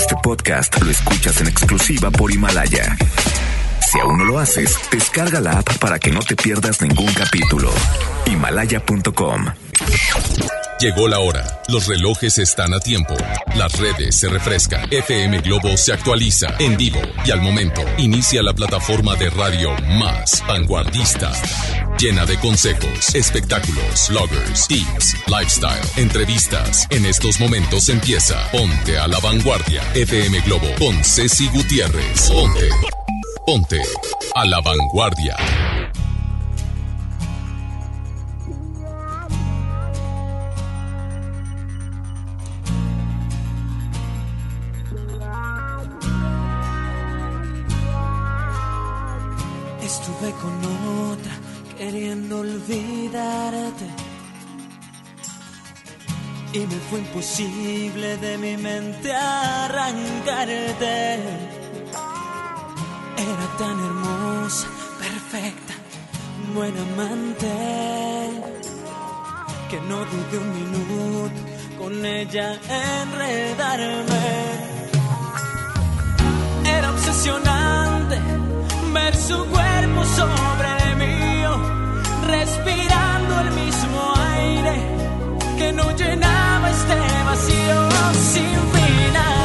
Este podcast lo escuchas en exclusiva por Himalaya. Si aún no lo haces, descarga la app para que no te pierdas ningún capítulo. Himalaya.com Llegó la hora. Los relojes están a tiempo. Las redes se refrescan. FM Globo se actualiza en vivo y al momento inicia la plataforma de radio más vanguardista. Llena de consejos, espectáculos, bloggers, tips, lifestyle, entrevistas. En estos momentos empieza Ponte a la Vanguardia. FM Globo con Ceci Gutiérrez. Ponte. Ponte a la Vanguardia. Queriendo olvidarte. Y me fue imposible de mi mente arrancarte. Era tan hermosa, perfecta, buena amante, que no dudé un minuto con ella enredarme. Era obsesionante ver su cuerpo sobre mío, respirando el mismo aire que no llenaba este vacío sin final.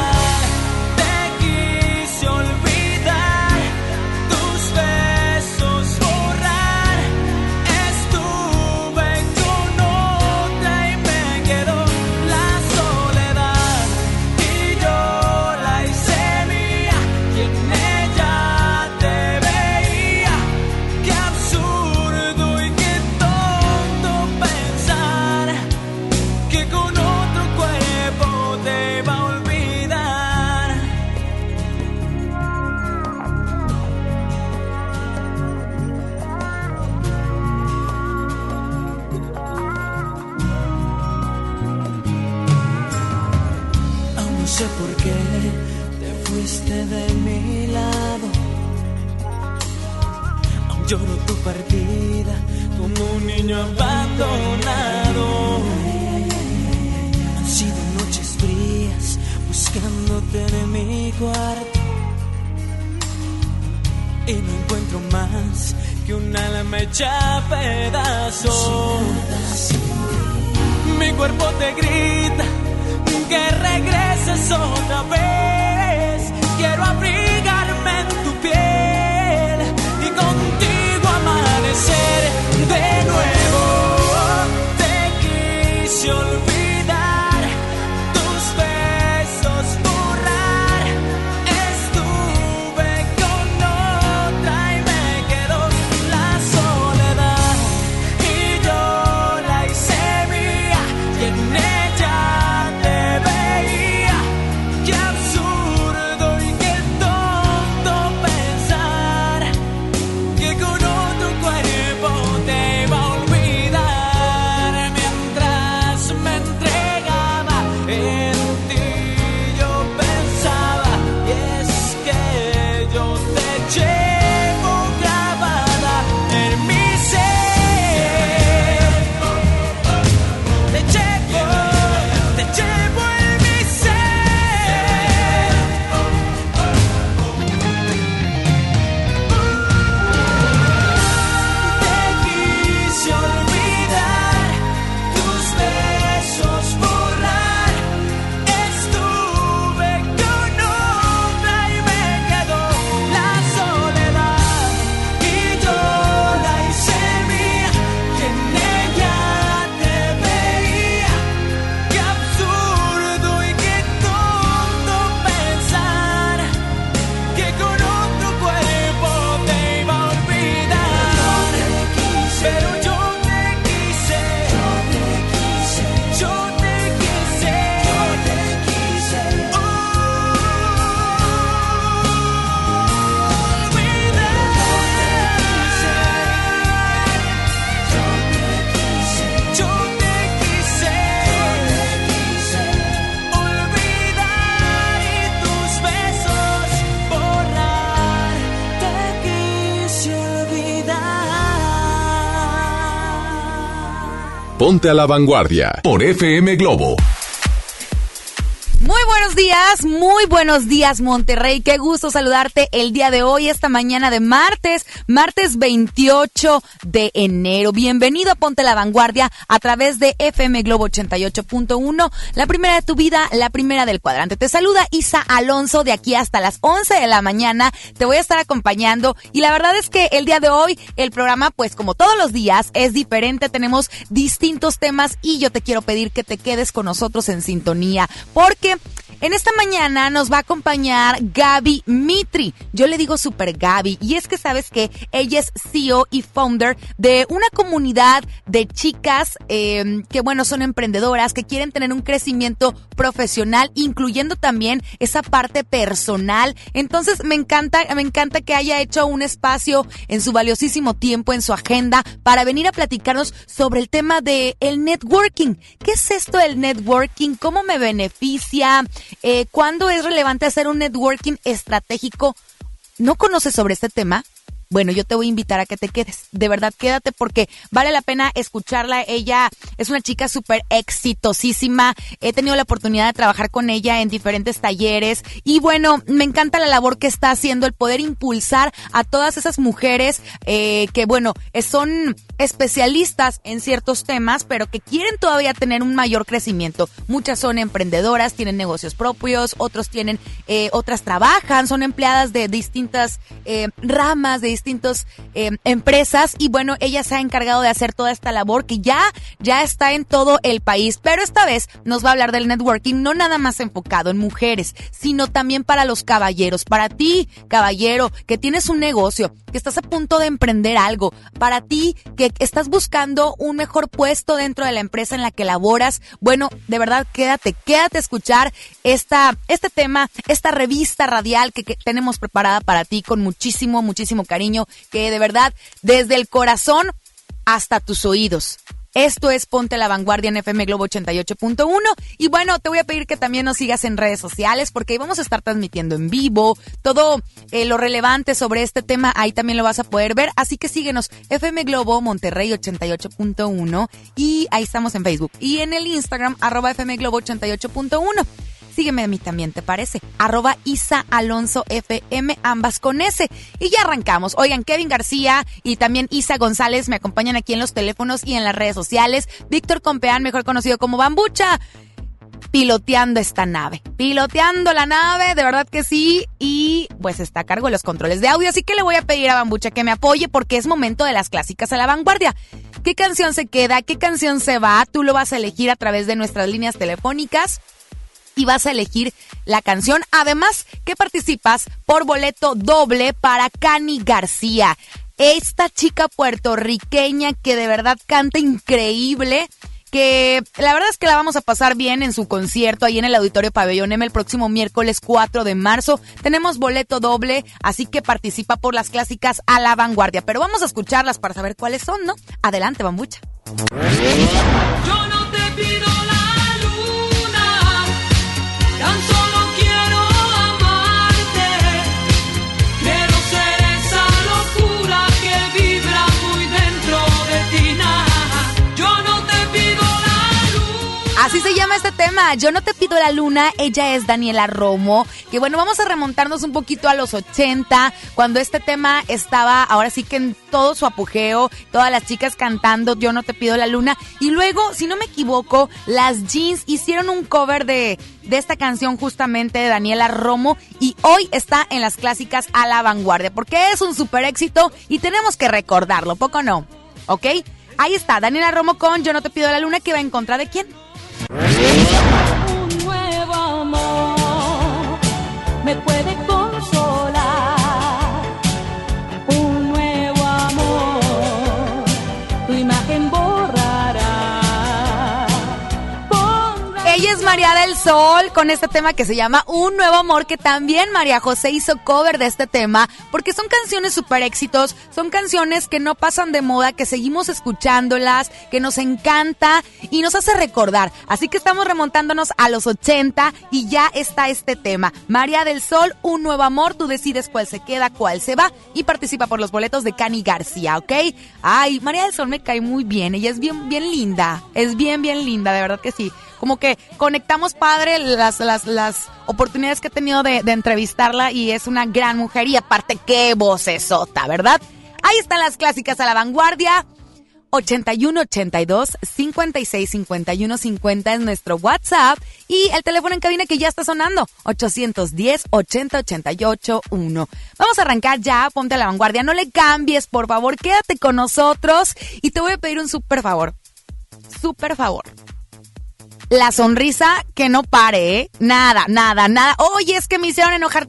Niño abandonado. Han sido noches frías buscándote en mi cuarto. Y no encuentro más que un alma hecha pedazos. Mi cuerpo te grita que regreses otra vez. Quiero abrigarme canción. A la Vanguardia por FM Globo. Buenos días, muy buenos días Monterrey, qué gusto saludarte el día de hoy, esta mañana de martes, martes 28 de enero. Bienvenido a Ponte la Vanguardia a través de FM Globo 88.1, la primera de tu vida, la primera del cuadrante. Te saluda Isa Alonso de aquí hasta las 11 de la mañana, te voy a estar acompañando y la verdad es que el día de hoy el programa pues como todos los días es diferente, tenemos distintos temas y yo te quiero pedir que te quedes con nosotros en sintonía porque en esta mañana nos va a acompañar Gaby Mitri. Yo le digo super Gaby. Y es que sabes que ella es CEO y founder de una comunidad de chicas eh, que, bueno, son emprendedoras, que quieren tener un crecimiento profesional, incluyendo también esa parte personal. Entonces, me encanta, me encanta que haya hecho un espacio en su valiosísimo tiempo, en su agenda, para venir a platicarnos sobre el tema de el networking. ¿Qué es esto del networking? ¿Cómo me beneficia? Eh, ¿Cuándo es relevante hacer un networking estratégico? ¿No conoces sobre este tema? Bueno, yo te voy a invitar a que te quedes. De verdad, quédate porque vale la pena escucharla. Ella es una chica súper exitosísima. He tenido la oportunidad de trabajar con ella en diferentes talleres. Y bueno, me encanta la labor que está haciendo, el poder impulsar a todas esas mujeres eh, que, bueno, son especialistas en ciertos temas, pero que quieren todavía tener un mayor crecimiento. Muchas son emprendedoras, tienen negocios propios, otros tienen, eh, otras trabajan, son empleadas de distintas eh, ramas, de distintas eh, empresas y bueno, ella se ha encargado de hacer toda esta labor que ya, ya está en todo el país, pero esta vez nos va a hablar del networking no nada más enfocado en mujeres, sino también para los caballeros, para ti, caballero, que tienes un negocio, que estás a punto de emprender algo, para ti que estás buscando un mejor puesto dentro de la empresa en la que laboras, bueno, de verdad quédate, quédate a escuchar esta, este tema, esta revista radial que, que tenemos preparada para ti con muchísimo, muchísimo cariño, que de verdad desde el corazón hasta tus oídos. Esto es Ponte la Vanguardia en FM Globo 88.1. Y bueno, te voy a pedir que también nos sigas en redes sociales porque ahí vamos a estar transmitiendo en vivo todo eh, lo relevante sobre este tema. Ahí también lo vas a poder ver. Así que síguenos FM Globo Monterrey 88.1 y ahí estamos en Facebook. Y en el Instagram arroba FM Globo 88.1. Sígueme a mí también, ¿te parece? Arroba Isa Alonso FM, ambas con S. Y ya arrancamos. Oigan, Kevin García y también Isa González me acompañan aquí en los teléfonos y en las redes sociales. Víctor Compeán, mejor conocido como Bambucha piloteando esta nave. Piloteando la nave, de verdad que sí. Y pues está a cargo de los controles de audio. Así que le voy a pedir a Bambucha que me apoye porque es momento de las clásicas a la vanguardia. ¿Qué canción se queda? ¿Qué canción se va? Tú lo vas a elegir a través de nuestras líneas telefónicas y vas a elegir la canción. Además, que participas por boleto doble para Cani García. Esta chica puertorriqueña que de verdad canta increíble. Que la verdad es que la vamos a pasar bien en su concierto ahí en el Auditorio Pabellón M el próximo miércoles 4 de marzo. Tenemos boleto doble, así que participa por las clásicas a la vanguardia. Pero vamos a escucharlas para saber cuáles son, ¿no? Adelante, bambucha. Yo no te pido este tema. Yo no te pido la luna. Ella es Daniela Romo. Que bueno, vamos a remontarnos un poquito a los 80, cuando este tema estaba ahora sí que en todo su apogeo, todas las chicas cantando Yo no te pido la luna. Y luego, si no me equivoco, las jeans hicieron un cover de, de esta canción justamente de Daniela Romo. Y hoy está en las clásicas a la vanguardia, porque es un super éxito y tenemos que recordarlo, ¿poco no? ¿Ok? Ahí está, Daniela Romo con Yo no te pido la luna, que va en contra de quién? Un nuevo amor me puede María del Sol con este tema que se llama Un Nuevo Amor, que también María José hizo cover de este tema, porque son canciones super éxitos, son canciones que no pasan de moda, que seguimos escuchándolas, que nos encanta y nos hace recordar. Así que estamos remontándonos a los 80 y ya está este tema. María del Sol, Un Nuevo Amor, tú decides cuál se queda, cuál se va y participa por los boletos de Cani García, ¿ok? Ay, María del Sol me cae muy bien, ella es bien, bien linda, es bien, bien linda, de verdad que sí como que conectamos padre las, las, las oportunidades que he tenido de, entrevistarla y es una gran mujer y aparte qué vocesota, ¿verdad? Ahí están las clásicas a la vanguardia. 81 82 56 51 50 es nuestro WhatsApp y el teléfono en cabina que ya está sonando 810 80 88 1. Vamos a arrancar ya, ponte a la vanguardia, no le cambies, por favor, quédate con nosotros y te voy a pedir un súper favor. Súper favor. La sonrisa que no pare, ¿eh? Nada, nada, nada. Oye, es que me hicieron enojar.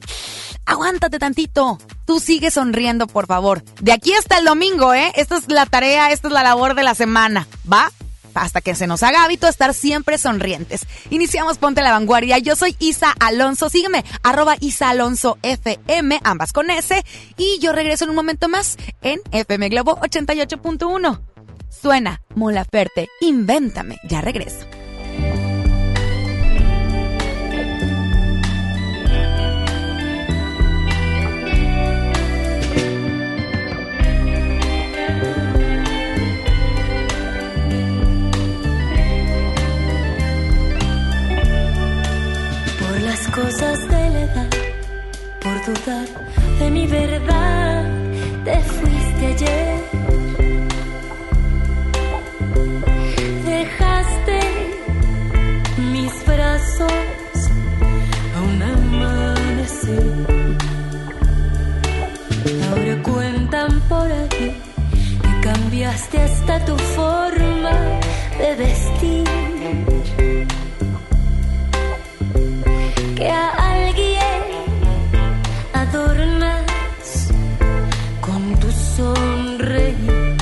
Aguántate tantito. Tú sigue sonriendo, por favor. De aquí hasta el domingo, ¿eh? Esta es la tarea, esta es la labor de la semana. ¿Va? Hasta que se nos haga hábito estar siempre sonrientes. Iniciamos Ponte la Vanguardia. Yo soy Isa Alonso. Sígueme, arroba Isa Alonso FM, ambas con S. Y yo regreso en un momento más en FM Globo 88.1. Suena Mola Ferte. Invéntame. Ya regreso. Cosas de la edad, por dudar de mi verdad, te fuiste ayer. Dejaste mis brazos a un amanecer. Ahora cuentan por aquí que cambiaste hasta tu forma de vestir. Que a alguien adornas con tu sonreír.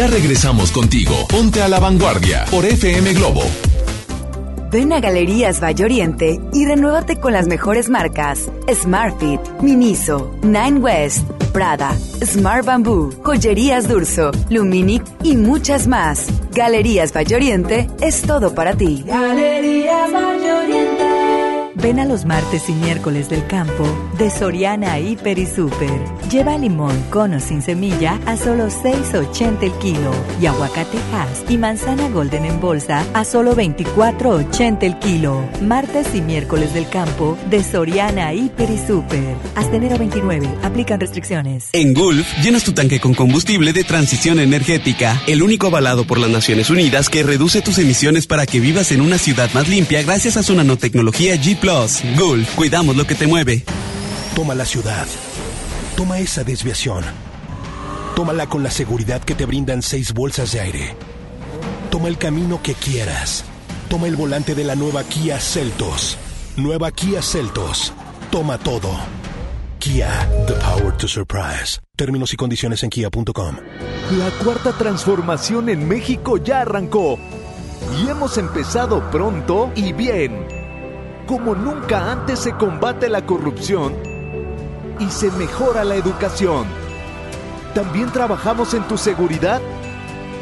Ya regresamos contigo. Ponte a la vanguardia por FM Globo. Ven a Galerías Valle Oriente y renuévate con las mejores marcas Smartfit, Miniso, Nine West, Prada, Smart Bamboo, Joyerías Durso, Luminic y muchas más. Galerías Valle Oriente es todo para ti. Galerías Valle Oriente. Ven a los martes y miércoles del campo de Soriana Hiper y Super. Lleva limón con o sin semilla a solo 6.80 el kilo y aguacate Hass y manzana Golden en bolsa a solo 24.80 el kilo. Martes y miércoles del campo de Soriana Hiper y Super. Hasta enero 29. Aplican restricciones. En Gulf, llenas tu tanque con combustible de transición energética, el único avalado por las Naciones Unidas que reduce tus emisiones para que vivas en una ciudad más limpia gracias a su nanotecnología G ⁇ Gulf, cuidamos lo que te mueve. Toma la ciudad. Toma esa desviación. Tómala con la seguridad que te brindan seis bolsas de aire. Toma el camino que quieras. Toma el volante de la nueva Kia Celtos. Nueva Kia Celtos. Toma todo. Kia, the power to surprise. Términos y condiciones en kia.com. La cuarta transformación en México ya arrancó. Y hemos empezado pronto y bien. Como nunca antes se combate la corrupción y se mejora la educación. También trabajamos en tu seguridad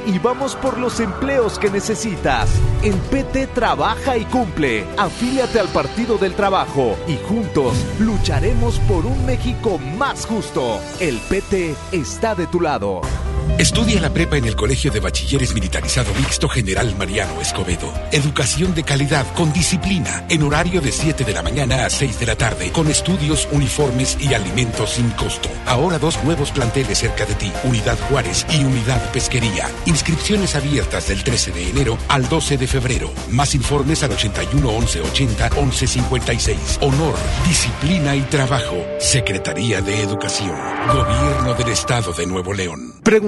y vamos por los empleos que necesitas. En PT trabaja y cumple. Afíliate al Partido del Trabajo y juntos lucharemos por un México más justo. El PT está de tu lado. Estudia la prepa en el Colegio de Bachilleres Militarizado Mixto General Mariano Escobedo. Educación de calidad con disciplina, en horario de 7 de la mañana a 6 de la tarde, con estudios, uniformes y alimentos sin costo. Ahora dos nuevos planteles cerca de ti, Unidad Juárez y Unidad Pesquería. Inscripciones abiertas del 13 de enero al 12 de febrero. Más informes al 81 11 80 11 56. Honor, disciplina y trabajo. Secretaría de Educación. Gobierno del Estado de Nuevo León.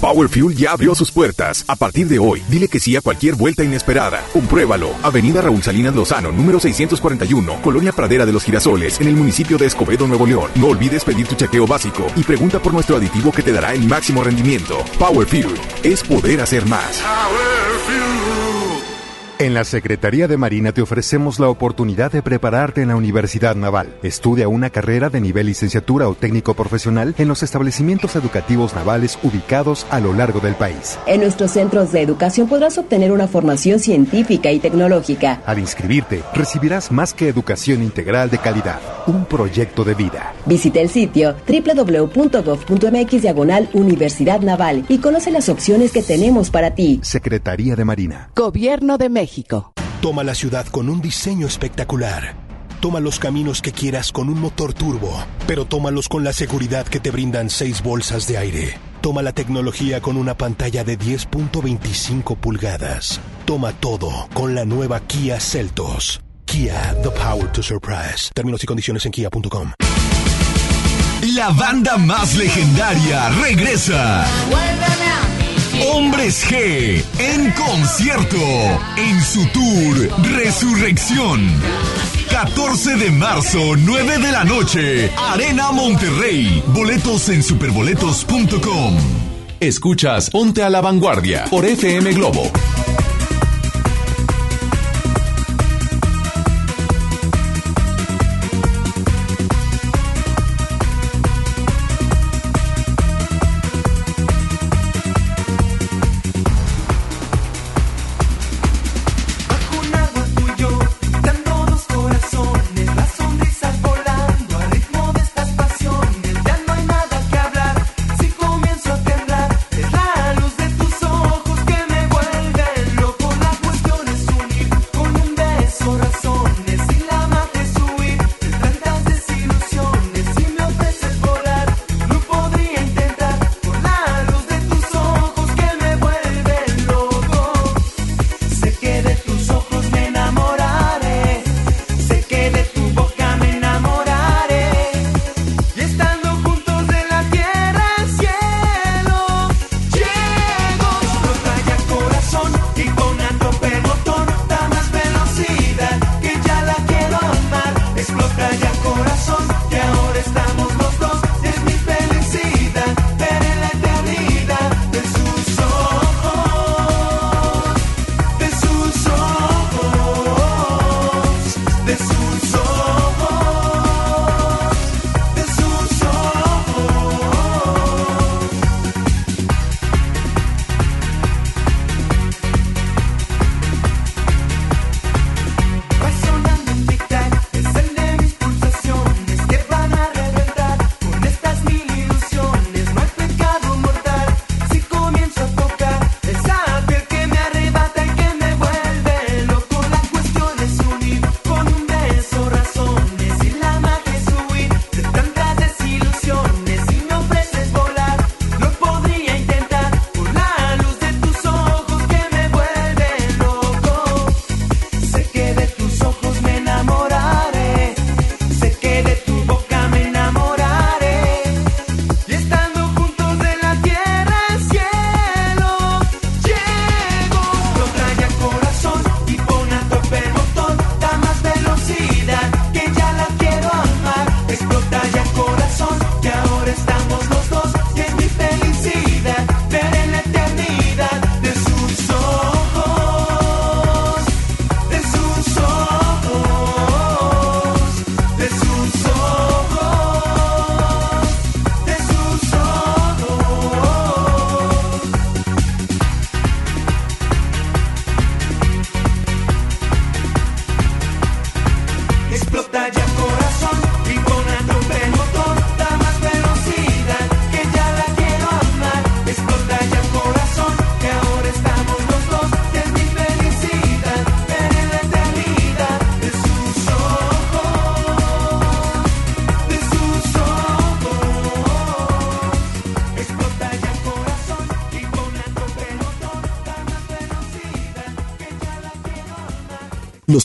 Power Fuel ya abrió sus puertas. A partir de hoy, dile que sí a cualquier vuelta inesperada. Compruébalo. Avenida Raúl Salinas Lozano, número 641, Colonia Pradera de los Girasoles, en el municipio de Escobedo, Nuevo León. No olvides pedir tu chequeo básico y pregunta por nuestro aditivo que te dará el máximo rendimiento. Power Fuel es poder hacer más. En la Secretaría de Marina te ofrecemos la oportunidad de prepararte en la Universidad Naval. Estudia una carrera de nivel licenciatura o técnico profesional en los establecimientos educativos navales ubicados a lo largo del país. En nuestros centros de educación podrás obtener una formación científica y tecnológica. Al inscribirte, recibirás más que educación integral de calidad, un proyecto de vida. Visita el sitio www.gov.mx diagonal Universidad Naval y conoce las opciones que tenemos para ti. Secretaría de Marina. Gobierno de México. Toma la ciudad con un diseño espectacular. Toma los caminos que quieras con un motor turbo, pero tómalos con la seguridad que te brindan seis bolsas de aire. Toma la tecnología con una pantalla de 10.25 pulgadas. Toma todo con la nueva Kia Celtos. Kia, the power to surprise. Términos y condiciones en kia.com. La banda más legendaria regresa. Hombres G en concierto en su tour Resurrección. 14 de marzo, 9 de la noche, Arena Monterrey. Boletos en superboletos.com. Escuchas Ponte a la Vanguardia por FM Globo.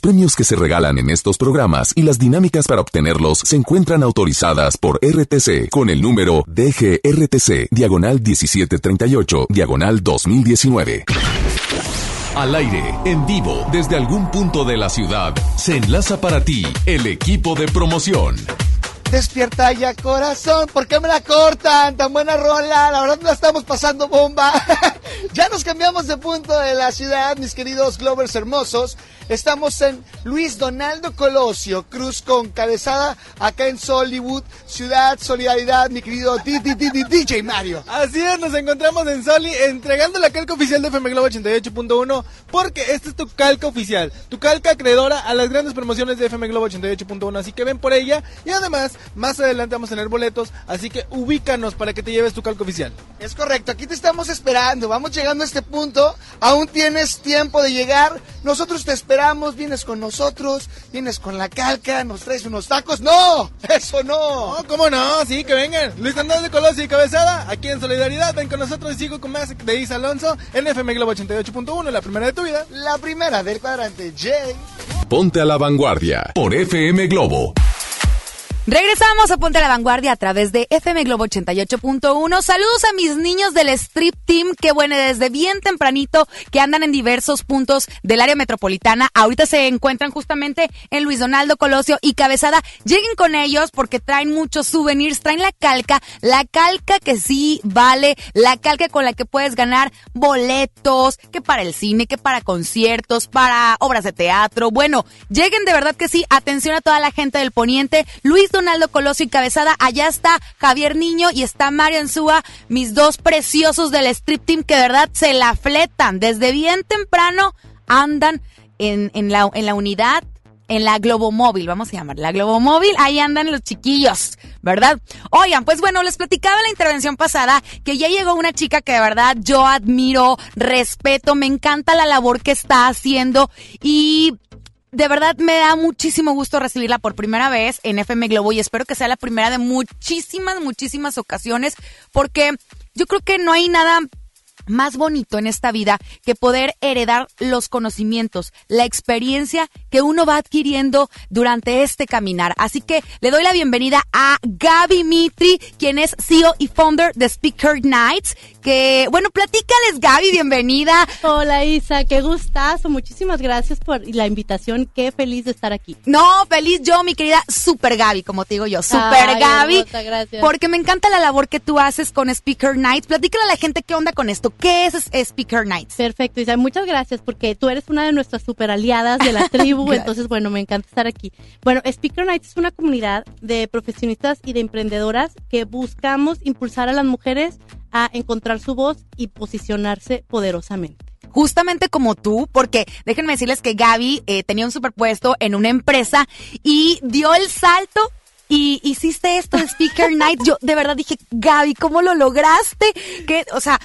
Premios que se regalan en estos programas y las dinámicas para obtenerlos se encuentran autorizadas por RTC con el número DGRTC, diagonal 1738, diagonal 2019. Al aire, en vivo, desde algún punto de la ciudad, se enlaza para ti el equipo de promoción. Despierta ya corazón, ¿por qué me la cortan? Tan buena rola, la verdad la estamos pasando bomba. ya nos cambiamos de punto de la ciudad, mis queridos Glovers hermosos. Estamos en Luis Donaldo Colosio, Cruz con cabezada, acá en Sollywood, Ciudad Solidaridad, mi querido DJ Mario. Así es, nos encontramos en Soli entregando la calca oficial de FM Globo 88.1 porque esta es tu calca oficial, tu calca acreedora a las grandes promociones de FM Globo 88.1, así que ven por ella y además más adelante vamos a tener boletos, así que ubícanos para que te lleves tu calca oficial. Es correcto, aquí te estamos esperando, vamos llegando a este punto, aún tienes tiempo de llegar, nosotros te esperamos, vienes con nosotros, vienes con la calca, nos traes unos tacos, no, eso no. No, ¿cómo no? Sí, que vengan. Luis Andrés de Colosio y Cabezada, aquí en Solidaridad, ven con nosotros y sigo con más de Isa Alonso en FM Globo 88.1, la primera de tu vida. La primera del cuadrante J. Ponte a la vanguardia por FM Globo. Regresamos a Ponte a la Vanguardia a través de FM Globo 88.1. Saludos a mis niños del Strip Team que bueno, desde bien tempranito que andan en diversos puntos del área metropolitana. Ahorita se encuentran justamente en Luis Donaldo Colosio y Cabezada. Lleguen con ellos porque traen muchos souvenirs, traen la calca, la calca que sí vale, la calca con la que puedes ganar boletos, que para el cine, que para conciertos, para obras de teatro. Bueno, lleguen de verdad que sí. Atención a toda la gente del Poniente. Luis Donaldo Colosio y Cabezada. Allá está Javier Niño y está Mario Ansúa, mis dos preciosos del Strip Team que de verdad se la fletan. Desde bien temprano andan en, en, la, en la unidad en la Globomóvil, vamos a llamar la Globomóvil, ahí andan los chiquillos, ¿verdad? Oigan, pues bueno, les platicaba en la intervención pasada que ya llegó una chica que de verdad yo admiro, respeto, me encanta la labor que está haciendo y de verdad me da muchísimo gusto recibirla por primera vez en FM Globo y espero que sea la primera de muchísimas, muchísimas ocasiones porque yo creo que no hay nada más bonito en esta vida que poder heredar los conocimientos, la experiencia que uno va adquiriendo durante este caminar. Así que le doy la bienvenida a Gaby Mitri, quien es CEO y founder de Speaker Nights, que, bueno, platícales Gaby, bienvenida. Hola Isa, qué gustazo, muchísimas gracias por la invitación, qué feliz de estar aquí. No, feliz yo, mi querida Super Gaby, como te digo yo, Super Ay, Gaby. hermosa, gracias. Porque me encanta la labor que tú haces con Speaker Nights. Platícale a la gente qué onda con esto. ¿Qué es Speaker Nights? Perfecto, Isa, muchas gracias porque tú eres una de nuestras super aliadas de la tribu, entonces bueno, me encanta estar aquí. Bueno, Speaker Nights es una comunidad de profesionistas y de emprendedoras que buscamos impulsar a las mujeres a encontrar su voz y posicionarse poderosamente. justamente como tú, porque déjenme decirles que Gaby eh, tenía un superpuesto en una empresa y dio el salto y hiciste esto de Speaker Night. Yo de verdad dije, Gaby, ¿cómo lo lograste? Que, o sea,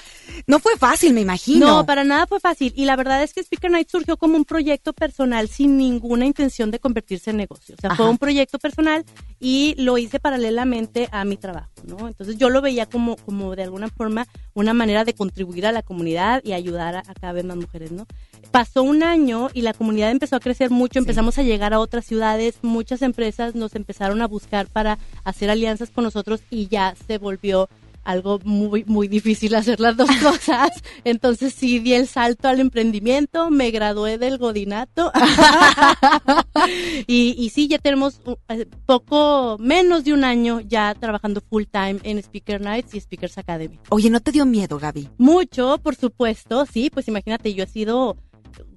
no fue fácil, me imagino. No, para nada fue fácil. Y la verdad es que Speaker Night surgió como un proyecto personal sin ninguna intención de convertirse en negocio. O sea, fue Ajá. un proyecto personal y lo hice paralelamente a mi trabajo, ¿no? Entonces yo lo veía como, como de alguna forma una manera de contribuir a la comunidad y ayudar a, a cada vez más mujeres, ¿no? Pasó un año y la comunidad empezó a crecer mucho, empezamos a llegar a otras ciudades, muchas empresas nos empezaron a buscar para hacer alianzas con nosotros y ya se volvió algo muy, muy difícil hacer las dos cosas. Entonces sí di el salto al emprendimiento, me gradué del godinato. y, y sí, ya tenemos uh, eh, poco menos de un año ya trabajando full time en Speaker Nights y Speakers Academy. Oye, ¿no te dio miedo, Gaby? Mucho, por supuesto, sí, pues imagínate, yo he sido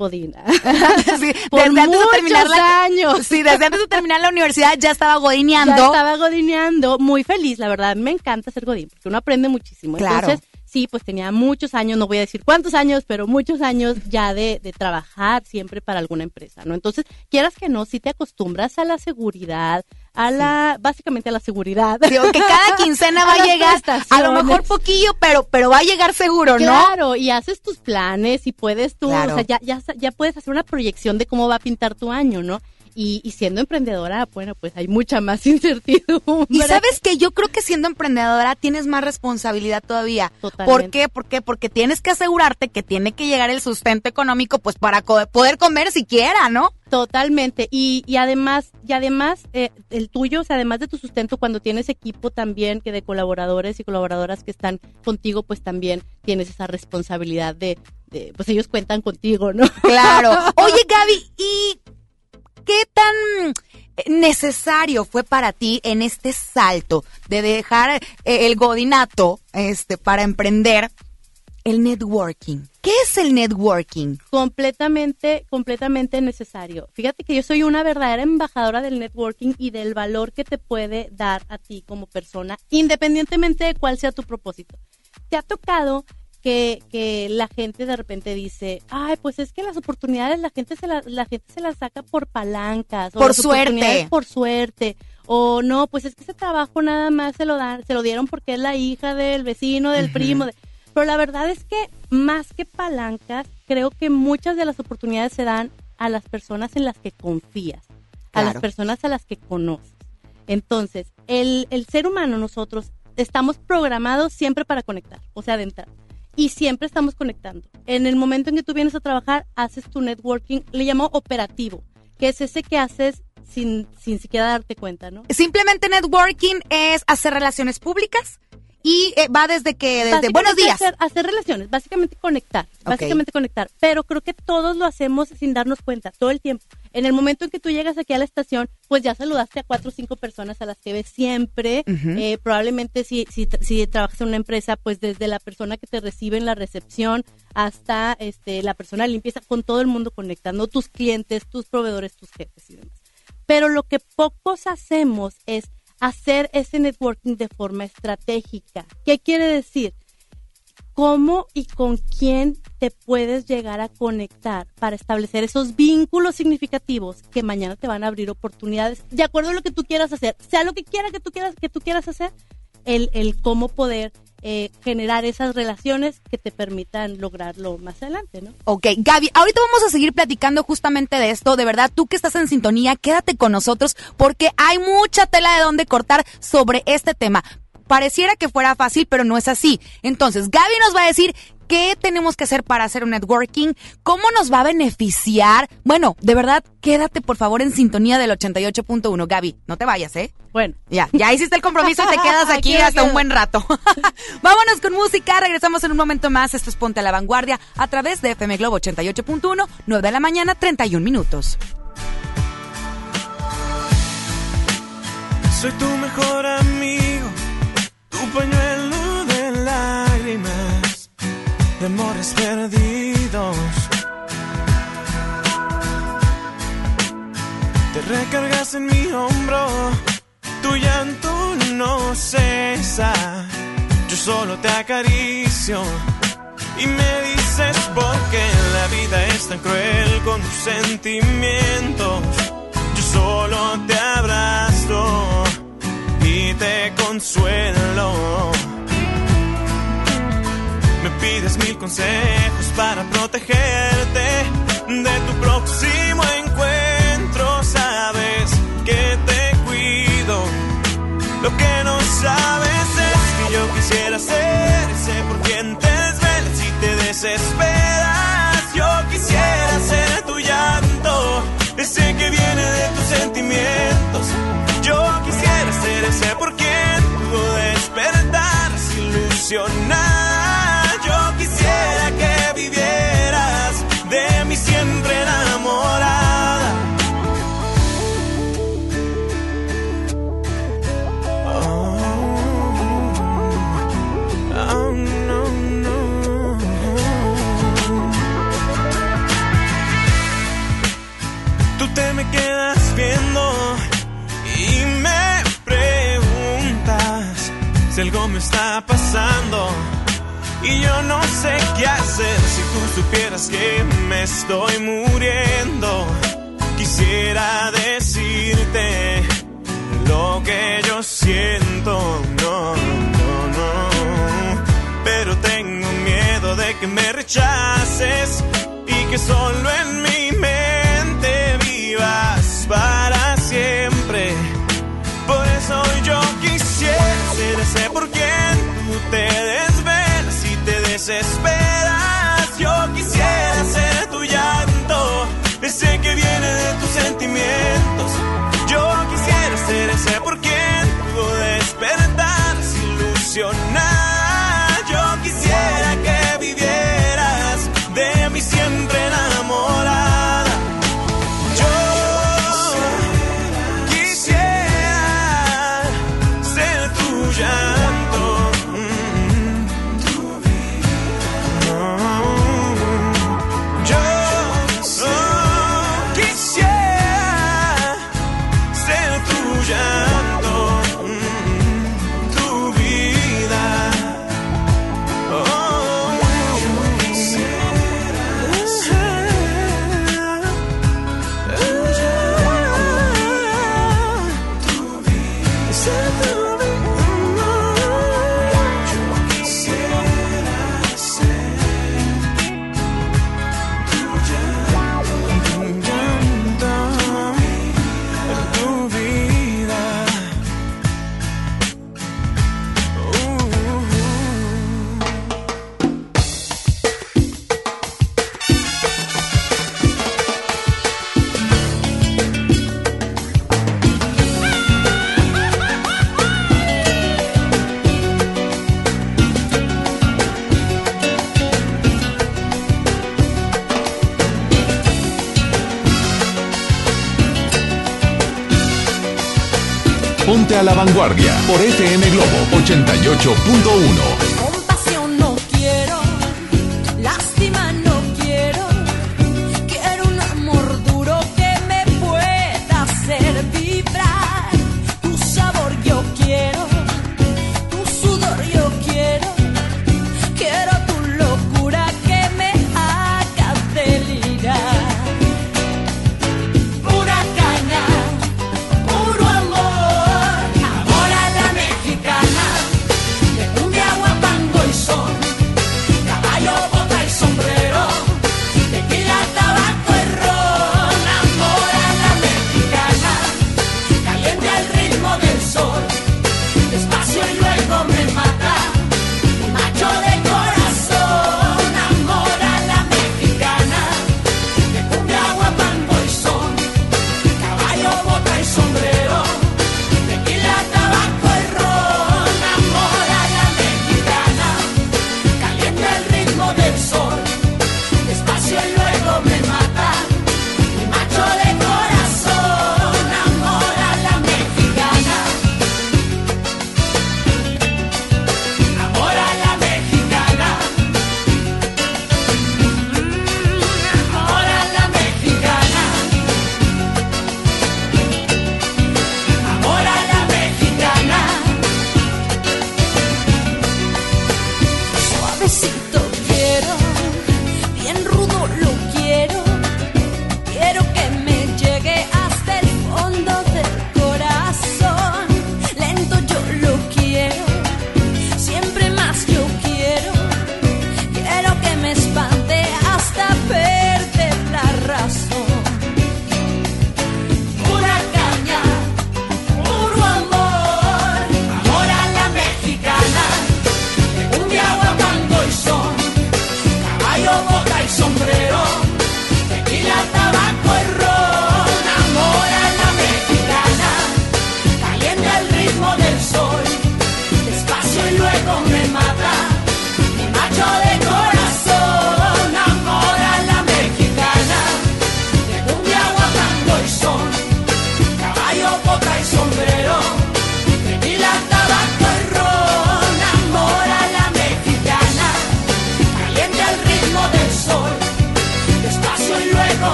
godina. Sí, Por desde antes de muchos terminar la, años. Sí, desde antes de terminar la universidad ya estaba godineando. Ya estaba godineando, muy feliz, la verdad, me encanta ser godín, porque uno aprende muchísimo. Claro. Entonces, sí, pues tenía muchos años, no voy a decir cuántos años, pero muchos años ya de, de trabajar siempre para alguna empresa, ¿no? Entonces, quieras que no, si te acostumbras a la seguridad, a la, básicamente a la seguridad. Digo, que cada quincena va a llegar, a lo mejor poquillo, pero, pero va a llegar seguro, ¿no? Claro, y haces tus planes y puedes tú, Claro. o sea, ya, ya, ya puedes hacer una proyección de cómo va a pintar tu año, ¿no? Y, y siendo emprendedora, bueno, pues hay mucha más incertidumbre. Y sabes que yo creo que siendo emprendedora tienes más responsabilidad todavía. ¿Por Totalmente. qué? ¿Por qué? Porque tienes que asegurarte que tiene que llegar el sustento económico pues para co- poder comer siquiera, ¿no? Totalmente. Y, y además, y además eh, el tuyo, o sea, además de tu sustento, cuando tienes equipo también, que de colaboradores y colaboradoras que están contigo, pues también tienes esa responsabilidad de, de pues ellos cuentan contigo, ¿no? Claro. Oye, Gaby, ¿y qué tan necesario fue para ti en este salto de dejar eh, el godinato este, para emprender el networking? ¿Qué es el networking? completamente, completamente necesario. Fíjate que yo soy una verdadera embajadora del networking y del valor que te puede dar a ti como persona, independientemente de cuál sea tu propósito. ¿Te ha tocado que, que la gente de repente dice, ay, pues es que las oportunidades la gente se, la, la gente se las saca por palancas, o Por las suerte. por suerte, o no, pues es que ese trabajo nada más se lo dan, se lo dieron porque es la hija del vecino, del primo, de- pero la verdad es que más que palancas, creo que muchas de las oportunidades se dan a las personas en las que confías, a las personas a las que conoces. Entonces, el, el ser humano, nosotros, estamos programados siempre para conectar, o sea, de entrada. Y siempre estamos conectando. En el momento en que tú vienes a trabajar, haces tu networking, le llamo operativo, que es ese que haces sin, sin siquiera darte cuenta, ¿no? Simplemente networking es hacer relaciones públicas y eh, va desde que, desde buenos días. Hacer, hacer relaciones, básicamente conectar, básicamente conectar. Pero creo que todos lo hacemos sin darnos cuenta, todo el tiempo. En el momento en que tú llegas aquí a la estación, pues ya saludaste a cuatro o cinco personas a las que ves siempre. Eh, probablemente si, si, si trabajas en una empresa, pues desde la persona que te recibe en la recepción hasta este, la persona de limpieza, con todo el mundo conectando, tus clientes, tus proveedores, tus jefes y demás. Pero lo que pocos hacemos es hacer ese networking de forma estratégica. ¿Qué quiere decir? ¿Cómo y con quién te puedes llegar a conectar para establecer esos vínculos significativos que mañana te van a abrir oportunidades de acuerdo a lo que tú quieras hacer, sea lo que quiera que tú quieras que tú quieras hacer, el, el cómo poder eh, generar esas relaciones que te permitan lograrlo más adelante, ¿no? Ok, Gaby, ahorita vamos a seguir platicando justamente de esto. De verdad, tú que estás en sintonía, quédate con nosotros porque hay mucha tela de dónde cortar sobre este tema. Pareciera que fuera fácil, pero no es así. Entonces, Gaby nos va a decir qué tenemos que hacer para hacer un networking, cómo nos va a beneficiar. Bueno, de verdad, quédate por favor en sintonía del 88.1. Gaby, no te vayas, ¿eh? Bueno. Ya, ya hiciste el compromiso y te quedas aquí Aquí hasta un buen rato. Vámonos con música, regresamos en un momento más. Esto es Ponte a la Vanguardia a través de FM Globo 88.1, 9 de la mañana, 31 minutos. Soy tu mejor amigo, tu pañuelo de perdidos. Te recargas en mi hombro, tu llanto no cesa. Yo solo te acaricio y me dices por qué la vida es tan cruel con tus sentimientos. Yo solo te abrazo y te consuelo. Pides mil consejos para protegerte de tu próximo encuentro. Sabes que te cuido. Lo que no sabes es que yo quisiera ser ese por quien te desvelas y te desesperas. Yo quisiera ser tu llanto, ese que viene de tus sentimientos. Yo quisiera ser ese por quien pudo despertar ilusionada. Algo me está pasando. Y yo no sé qué hacer si tú supieras que me estoy muriendo. Quisiera decirte lo que yo siento, no, no, no. Pero tengo miedo de que me rechaces y que solo en mi mente a la vanguardia por FM Globo 88.1.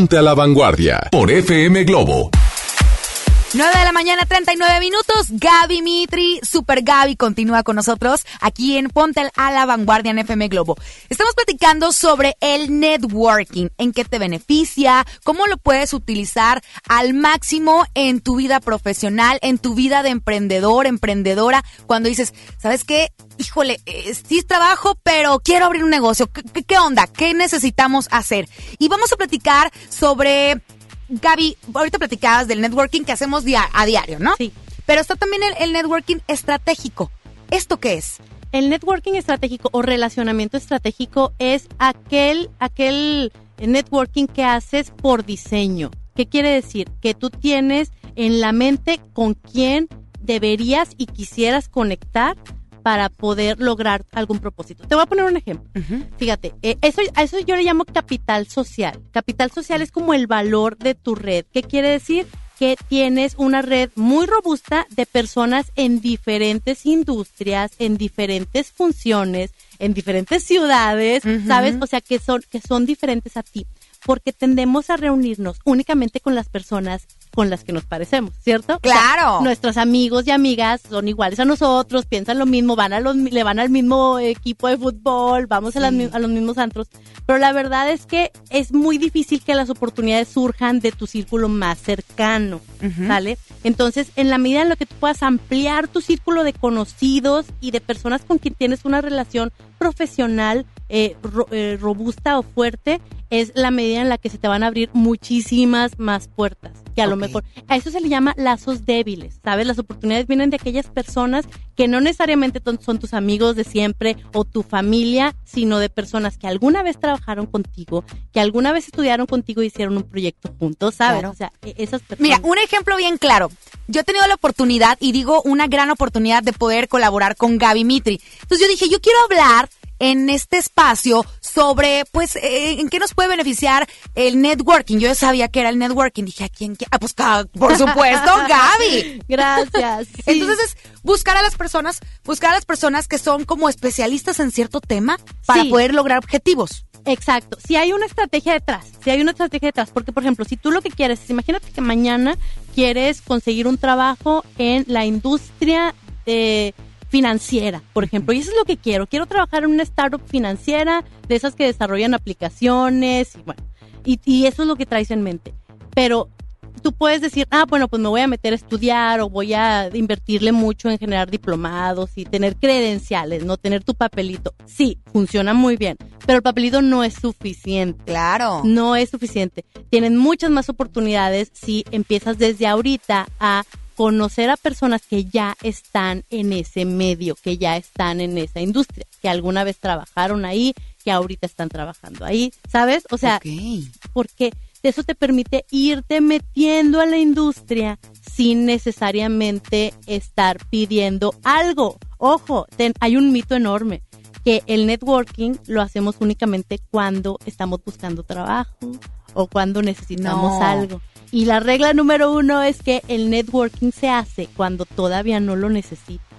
Ponte a la vanguardia por FM Globo 9 de la mañana, 39 minutos. Gaby Mitri, Super Gaby, continúa con nosotros aquí en Ponte a la Vanguardia en FM Globo. Estamos platicando sobre el networking, en qué te beneficia, cómo lo puedes utilizar al máximo en tu vida profesional, en tu vida de emprendedor, emprendedora, cuando dices, ¿sabes qué? Híjole, eh, sí es trabajo, pero quiero abrir un negocio. ¿Qué, qué- qué onda? ¿Qué necesitamos hacer? Y vamos a platicar sobre Gaby, ahorita platicabas del networking que hacemos a diario, ¿no? Sí. Pero está también el, el networking estratégico. ¿Esto qué es? El networking estratégico o relacionamiento estratégico es aquel, aquel networking que haces por diseño. ¿Qué quiere decir? Que tú tienes en la mente con quién deberías y quisieras conectar para poder lograr algún propósito. Te voy a poner un ejemplo. Fíjate, eh, eso, a eso yo le llamo capital social. Capital social es como el valor de tu red. ¿Qué quiere decir? Que tienes una red muy robusta de personas en diferentes industrias, en diferentes funciones, en diferentes ciudades, ¿sabes? O sea, que son, que son diferentes a ti. Porque tendemos a reunirnos únicamente con las personas con las que nos parecemos, ¿cierto? O sea, Claro. nuestros amigos y amigas son iguales a nosotros, piensan lo mismo, van a los, le van al mismo equipo de fútbol, vamos a, las a los mismos antros. Pero la verdad es que es muy difícil que las oportunidades surjan de tu círculo más cercano, ¿sale? Entonces, en la medida en la que tú puedas ampliar tu círculo de conocidos y de personas con quien tienes una relación profesional eh, ro- eh, robusta o fuerte, es la medida en la que se te van a abrir muchísimas más puertas. Que a lo mejor, a eso se le llama lazos débiles, ¿sabes? Las oportunidades vienen de aquellas personas que no necesariamente son tus amigos de siempre o tu familia, sino de personas que alguna vez trabajaron contigo, que alguna vez estudiaron contigo y hicieron un proyecto juntos, ¿sabes? Claro. O sea, e- esas personas. Mira, un ejemplo bien claro. Yo he tenido la oportunidad, y digo una gran oportunidad de poder colaborar con Gaby Mitri. Entonces yo dije, yo quiero hablar en este espacio sobre, pues, eh, en qué nos puede beneficiar el networking. Yo ya sabía que era el networking. Dije, ¿a quién? qué? Ah, pues, por supuesto, Gaby. Gracias. Entonces es buscar a las personas, buscar a las personas que son como especialistas en cierto tema para Sí. poder lograr objetivos. Exacto. Si hay una estrategia detrás, si hay una estrategia detrás, porque por ejemplo, si tú lo que quieres, es, imagínate que mañana quieres conseguir un trabajo en la industria eh, financiera, por ejemplo, y eso es lo que quiero. Quiero trabajar en una startup financiera de esas que desarrollan aplicaciones y bueno, y, y eso es lo que traes en mente. Pero tú puedes decir, ah, bueno, pues me voy a meter a estudiar o voy a invertirle mucho en generar diplomados y tener credenciales, no tener tu papelito. Sí, funciona muy bien, pero el papelito no es suficiente. Claro. No es suficiente. Tienen muchas más oportunidades si empiezas desde ahorita a conocer a personas que ya están en ese medio, que ya están en esa industria, que alguna vez trabajaron ahí, que ahorita están trabajando ahí, ¿sabes? O sea, porque eso te permite irte metiendo a la industria sin necesariamente estar pidiendo algo. Ojo, ten- hay un mito enorme que el networking lo hacemos únicamente cuando estamos buscando trabajo o cuando necesitamos No. algo. Y la regla número uno es que el networking se hace cuando todavía no lo necesitas.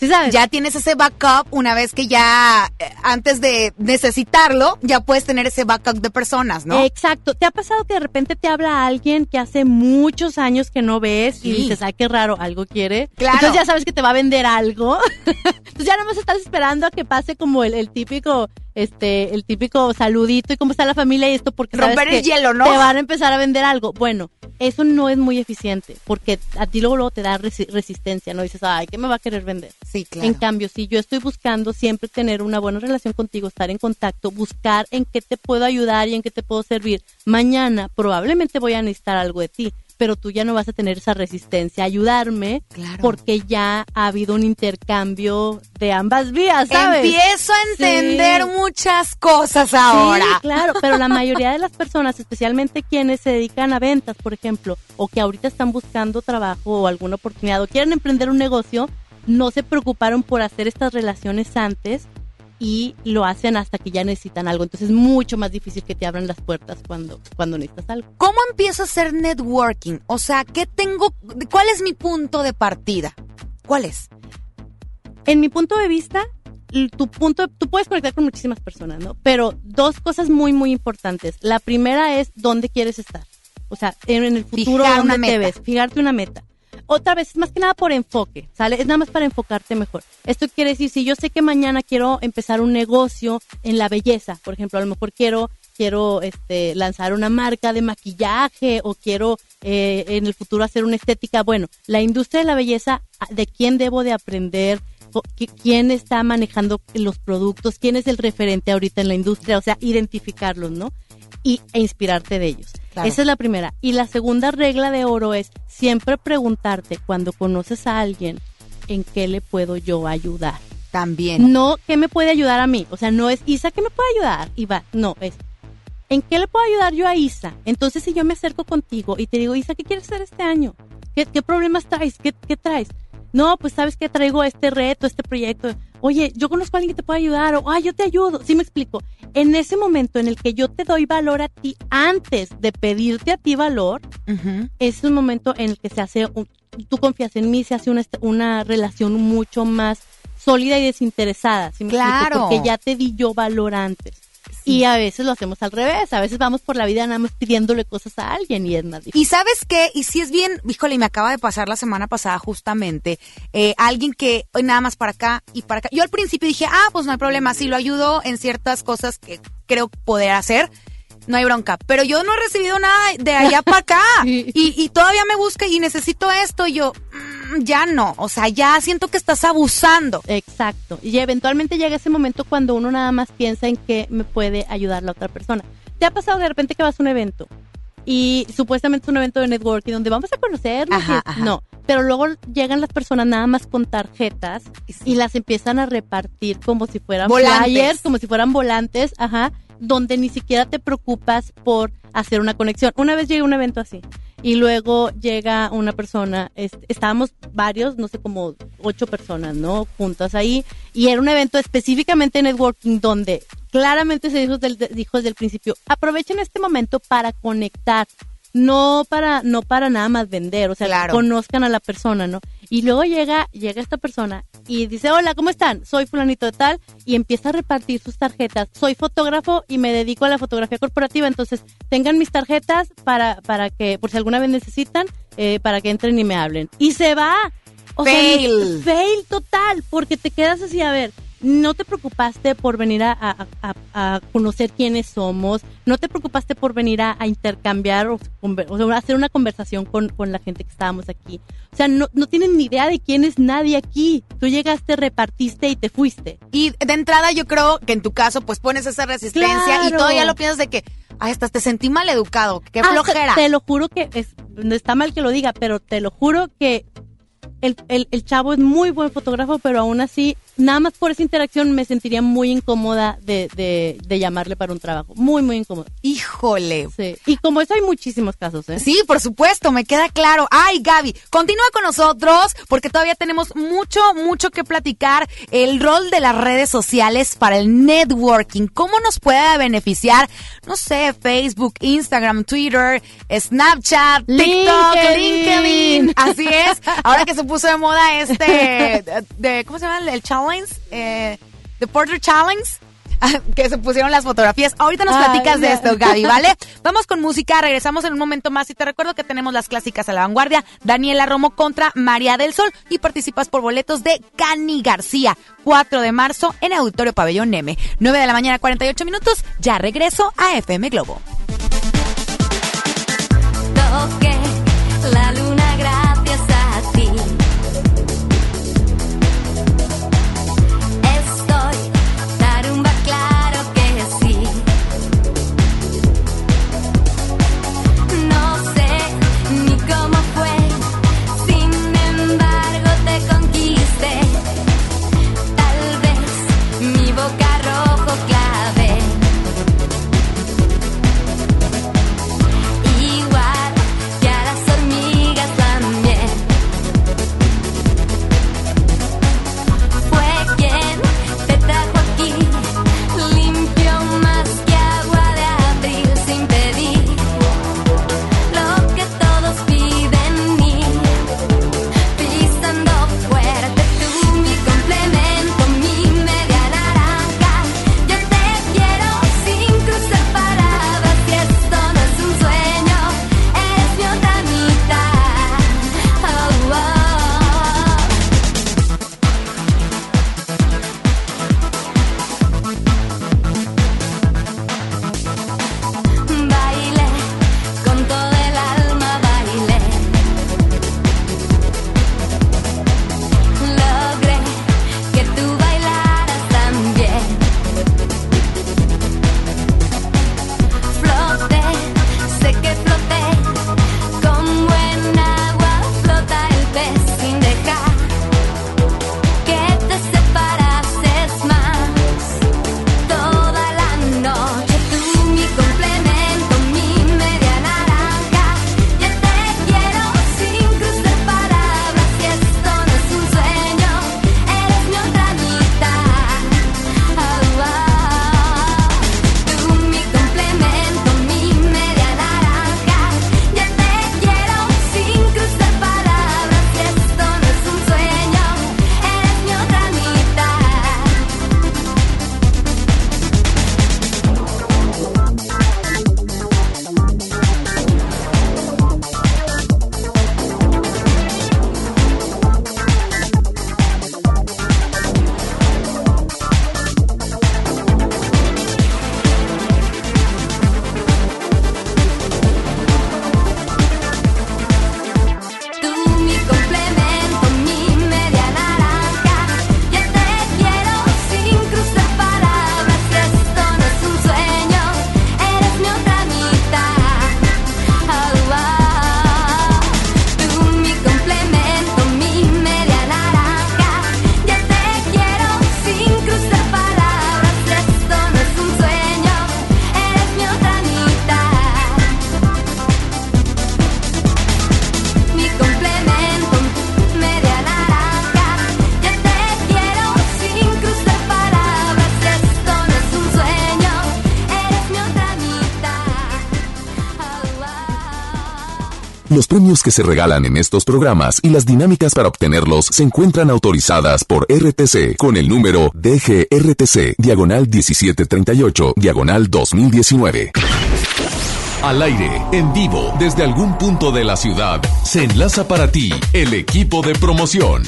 ¿Sí sabes? Ya tienes ese backup una vez que ya, eh, antes de necesitarlo, ya puedes tener ese backup de personas, ¿no? Exacto. ¿Te ha pasado que de repente te habla alguien que hace muchos años que no ves y dices, ay, qué raro, algo quiere? Claro. Entonces ya sabes que te va a vender algo. Entonces ya nada más estás esperando a que pase como el, el típico, este, el típico saludito y cómo está la familia y esto porque sabes Romper el que hielo, ¿no? Te van a empezar a vender algo. Bueno, eso no es muy eficiente porque a ti luego, luego te da resi- resistencia, ¿no? Dices, ay, ¿qué me va a querer vender? Sí, claro. En cambio, si yo estoy buscando siempre tener una buena relación contigo, estar en contacto, buscar en qué te puedo ayudar y en qué te puedo servir, mañana probablemente voy a necesitar algo de ti, pero tú ya no vas a tener esa resistencia a ayudarme porque ya ha habido un intercambio de ambas vías, ¿sabes? Empiezo a entender Sí. muchas cosas ahora. Sí, claro, pero la mayoría de las personas, especialmente quienes se dedican a ventas, por ejemplo, o que ahorita están buscando trabajo o alguna oportunidad o quieren emprender un negocio, no se preocuparon por hacer estas relaciones antes y lo hacen hasta que ya necesitan algo. Entonces es mucho más difícil que te abran las puertas cuando, cuando necesitas algo. ¿Cómo empiezo a hacer networking? O sea, ¿qué tengo? ¿Cuál es mi punto de partida? ¿Cuál es? En mi punto de vista, tu punto, tú puedes conectar con muchísimas personas, ¿no? Pero dos cosas muy, muy importantes. La primera es dónde quieres estar. O sea, en, el futuro, Fijar ¿dónde te ves? Fijarte una meta. Otra vez, es más que nada por enfoque, ¿sale? Es nada más para enfocarte mejor. Esto quiere decir, si yo sé que mañana quiero empezar un negocio en la belleza, por ejemplo, a lo mejor quiero quiero este lanzar una marca de maquillaje o quiero eh, en el futuro hacer una estética. Bueno, la industria de la belleza, ¿de quién debo de aprender? ¿Quién está manejando los productos? ¿Quién es el referente ahorita en la industria? O sea, identificarlos, ¿no? Y, e inspirarte de ellos. Claro. Esa es la primera. Y la segunda regla de oro es siempre preguntarte cuando conoces a alguien en qué le puedo yo ayudar. También. No, ¿qué me puede ayudar a mí? O sea, no es Isa, ¿qué me puede ayudar? Y va, no, es ¿en qué le puedo ayudar yo a Isa? Entonces, si yo me acerco contigo y te digo, Isa, ¿qué quieres hacer este año? ¿Qué, qué problemas traes? ¿Qué, qué traes? No, pues sabes que traigo este reto, este proyecto. Oye, yo conozco a alguien que te puede ayudar, o ay, yo te ayudo. Sí me explico. En ese momento en el que yo te doy valor a ti antes de pedirte a ti valor, es un momento en el que se hace, un- tú confías en mí, se hace una, una relación mucho más sólida y desinteresada. ¿sí me explico? Claro. Porque ya te di yo valor antes. Y a veces lo hacemos al revés, a veces vamos por la vida nada más pidiéndole cosas a alguien y es más difícil. Y sabes qué, y si es bien, híjole, me acaba de pasar la semana pasada justamente, eh, alguien que hoy nada más para acá y para acá. Yo al principio dije, ah, pues no hay problema, si lo ayudo en ciertas cosas que creo poder hacer, no hay bronca. Pero yo no he recibido nada de allá para acá. y, y todavía me busca y necesito esto y yo, mm, ya no, o sea, ya siento que estás abusando. Exacto. Y eventualmente llega ese momento cuando uno nada más piensa en que me puede ayudar la otra persona. ¿Te ha pasado de repente que vas a un evento y supuestamente es un evento de networking donde vamos a conocernos? y- Ajá, ajá. No, pero luego llegan las personas nada más con tarjetas y las empiezan a repartir como si fueran Volantes. flyers, como si fueran volantes, ajá, donde ni siquiera te preocupas por hacer una conexión. Una vez llegué a un evento así y luego llega una persona, es- estábamos varios, no sé, como ocho personas, ¿no? Juntas ahí y era un evento específicamente networking donde claramente se dijo desde, dijo desde el principio, aprovechen este momento para conectar, no para no para nada más vender, o sea, Claro. conozcan a la persona, ¿no? Y luego llega llega esta persona y dice, "Hola, ¿cómo están? Soy fulanito de tal" y empieza a repartir sus tarjetas. Soy fotógrafo y me dedico a la fotografía corporativa, entonces tengan mis tarjetas para para que por si alguna vez necesitan eh, para que entren y me hablen. Y se va. O sea, Fail. fail total, porque te quedas así, a ver, no te preocupaste por venir a, a- a- a conocer quiénes somos, no te preocupaste por venir a, a intercambiar o, hacer una conversación con, con la gente que estábamos aquí. O sea, no, no tienen ni idea de quién es nadie aquí. Tú llegaste, repartiste y te fuiste. Y de entrada yo creo que en tu caso pues pones esa resistencia y todavía lo piensas de que, ay, hasta te sentí mal educado, qué Ah, flojera. Te, te lo juro que es, está mal que lo diga, pero te lo juro que el, el, el chavo es muy buen fotógrafo, pero aún así, nada más por esa interacción me sentiría muy incómoda de, de, de llamarle para un trabajo. Muy, muy incómoda. Híjole. Sí. Y como eso hay muchísimos casos, ¿eh? Sí, por supuesto, me queda claro. Ay, Gaby, continúa con nosotros porque todavía tenemos mucho, mucho que platicar. El rol de las redes sociales para el networking. ¿Cómo nos puede beneficiar? No sé, Facebook, Instagram, Twitter, Snapchat, TikTok, LinkedIn. LinkedIn. Así es. Ahora que se puso de moda este, de, ¿cómo se llama? El challenge, eh, The Porter Challenge. que se pusieron las fotografías. Ahorita nos Ay, platicas de esto, Gaby, ¿vale? Vamos con música, regresamos en un momento más y te recuerdo que tenemos las clásicas a la vanguardia, Daniela Romo contra María del Sol y participas por boletos de Cani García, 4 de marzo en Auditorio Pabellón M, 9 de la mañana 48 minutos, ya regreso a FM Globo. Los premios que se regalan en estos programas y las dinámicas para obtenerlos se encuentran autorizadas por RTC con el número DGRTC, diagonal 1738, diagonal 2019. Al aire, en vivo, desde algún punto de la ciudad, se enlaza para ti el equipo de promoción.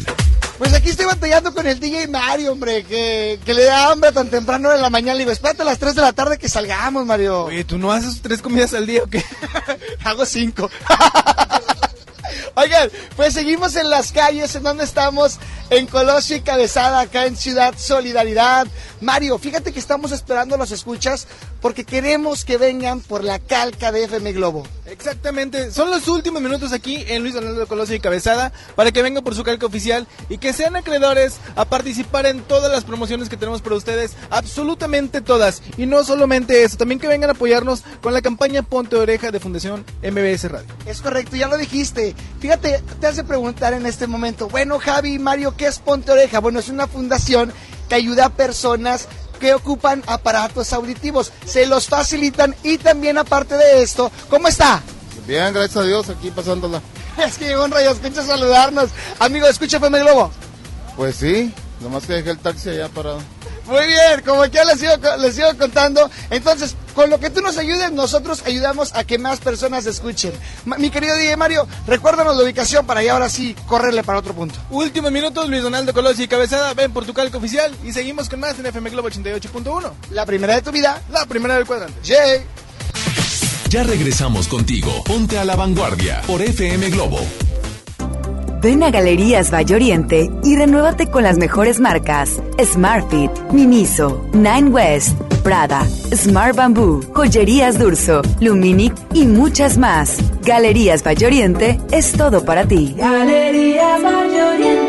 Pues aquí estoy batallando con el DJ Mario, hombre, que, que le da hambre tan temprano en la mañana. Le digo, espérate a las 3 de la tarde que salgamos, Mario. Oye, ¿tú no haces tres comidas al día o qué? Hago cinco. Oigan, pues seguimos en las calles, en donde estamos, en Colosio y Cabezada, acá en Ciudad Solidaridad. Mario, fíjate que estamos esperando los escuchas porque queremos que vengan por la calca de FM Globo. Exactamente, son los últimos minutos aquí en Luis Donaldo Colosio y Cabezada para que vengan por su calca oficial y que sean acreedores a participar en todas las promociones que tenemos para ustedes, absolutamente todas. Y no solamente eso, también que vengan a apoyarnos con la campaña Ponte Oreja de Fundación MBS Radio. Es correcto, ya lo dijiste. Fíjate, te hace preguntar en este momento, bueno Javi, Mario, ¿qué es Ponte Oreja? Bueno, es una fundación que ayuda a personas que ocupan aparatos auditivos, se los facilitan y también aparte de esto, ¿cómo está? Bien, gracias a Dios, aquí pasándola. Es que llegó un rayo escucha saludarnos. Amigo, escucha FM Globo. Pues sí, nomás que dejé el taxi allá parado. Muy bien, como ya les sigo, les sigo contando. Entonces, con lo que tú nos ayudes, nosotros ayudamos a que más personas escuchen. Ma- mi querido DJ Mario, recuérdanos la ubicación para ya ahora sí correrle para otro punto. Últimos minutos, Luis Donaldo Colosio y Cabezada, ven por tu calca oficial y seguimos con más en FM Globo 88.1. La primera de tu vida. La primera del cuadrante. Jay. Ya regresamos contigo. Ponte a la vanguardia por FM Globo. Ven a Galerías Valle Oriente y renuévate con las mejores marcas Smartfit, Miniso, Nine West, Prada, Smart Bamboo, Joyerías Durso, Luminic y muchas más. Galerías Valle Oriente es todo para ti. Galerías Valle Oriente.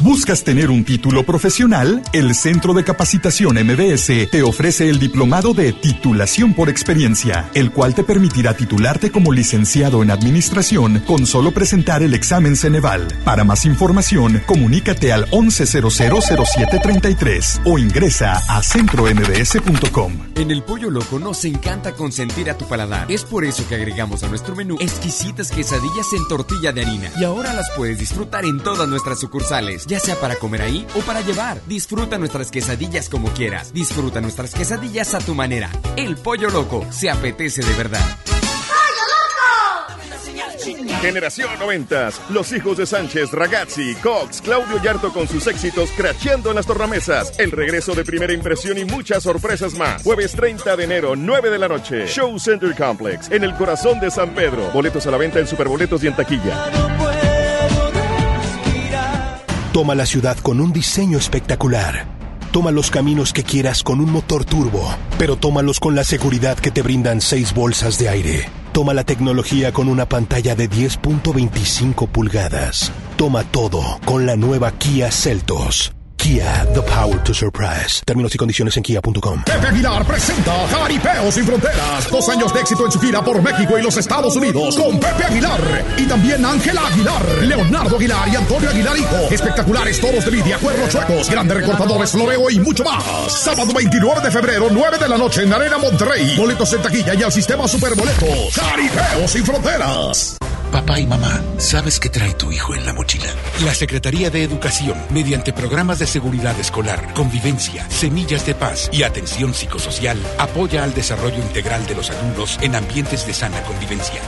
¿Buscas tener un título profesional? El Centro de Capacitación MBS te ofrece el diplomado de titulación por experiencia, el cual te permitirá titularte como licenciado en administración con solo presentar el examen Ceneval. Para más información, comunícate al 11000733 o ingresa a centrombs.com. En el Pollo Loco nos encanta consentir a tu paladar. Es por eso que agregamos a nuestro menú exquisitas quesadillas en tortilla de harina. Y ahora las puedes disfrutar en todas nuestras sucursales, ya sea para comer ahí o para llevar. Disfruta nuestras quesadillas como quieras. Disfruta nuestras quesadillas a tu manera. El Pollo Loco se apetece de verdad. Generación 90, los hijos de Sánchez, Ragazzi, Cox, Claudio Yarto con sus éxitos cracheando en las tornamesas, el regreso de primera impresión y muchas sorpresas más. Jueves 30 de enero, 9 de la noche, Show Center Complex, en el corazón de San Pedro. Boletos a la venta en Superboletos y en taquilla. Toma la ciudad con un diseño espectacular. Toma los caminos que quieras con un motor turbo, pero tómalos con la seguridad que te brindan seis bolsas de aire. Toma la tecnología con una pantalla de 10.25 pulgadas. Toma todo con la nueva Kia Celtos. Kia, the power to surprise. Términos y condiciones en kia.com. Pepe Aguilar presenta Jaripeo sin Fronteras. Dos años de éxito en su gira por México y los Estados Unidos con Pepe Aguilar. Y también Ángela Aguilar, Leonardo Aguilar y Antonio Aguilar Hijo. Espectaculares toros de lidia, cuernos chuecos, grandes recortadores, floreo y mucho más. Sábado 29 de febrero, 9 de la noche en Arena Monterrey. Boletos en taquilla y al sistema Superboletos. Jaripeo sin Fronteras. Papá y mamá, ¿sabes qué trae tu hijo en la mochila? La Secretaría de Educación, mediante programas de seguridad escolar, convivencia, semillas de paz y atención psicosocial, apoya al desarrollo integral de los alumnos en ambientes de sana convivencia.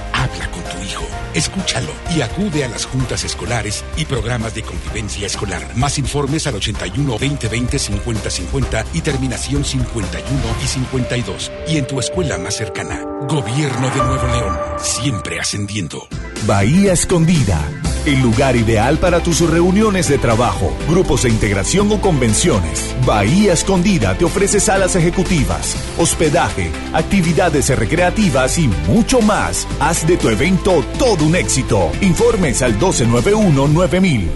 Con tu hijo, escúchalo y acude a las juntas escolares y programas de convivencia escolar. Más informes al 81 2020 50 50 y terminación 51 y 52. Y en tu escuela más cercana. Gobierno de Nuevo León, siempre ascendiendo. Bahía Escondida, el lugar ideal para tus reuniones de trabajo, grupos de integración o convenciones. Bahía Escondida te ofrece salas ejecutivas, hospedaje, actividades recreativas y mucho más. Haz de tu evento todo un éxito. Informes al 1291-9000.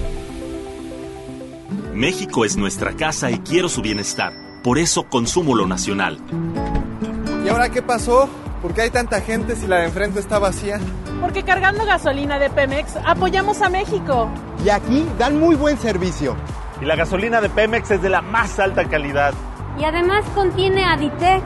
México es nuestra casa y quiero su bienestar. Por eso consumo lo nacional. ¿Y ahora qué pasó? ¿Por qué hay tanta gente si la de enfrente está vacía? Porque cargando gasolina de Pemex apoyamos a México. Y aquí dan muy buen servicio. Y la gasolina de Pemex es de la más alta calidad. Y además contiene Aditec,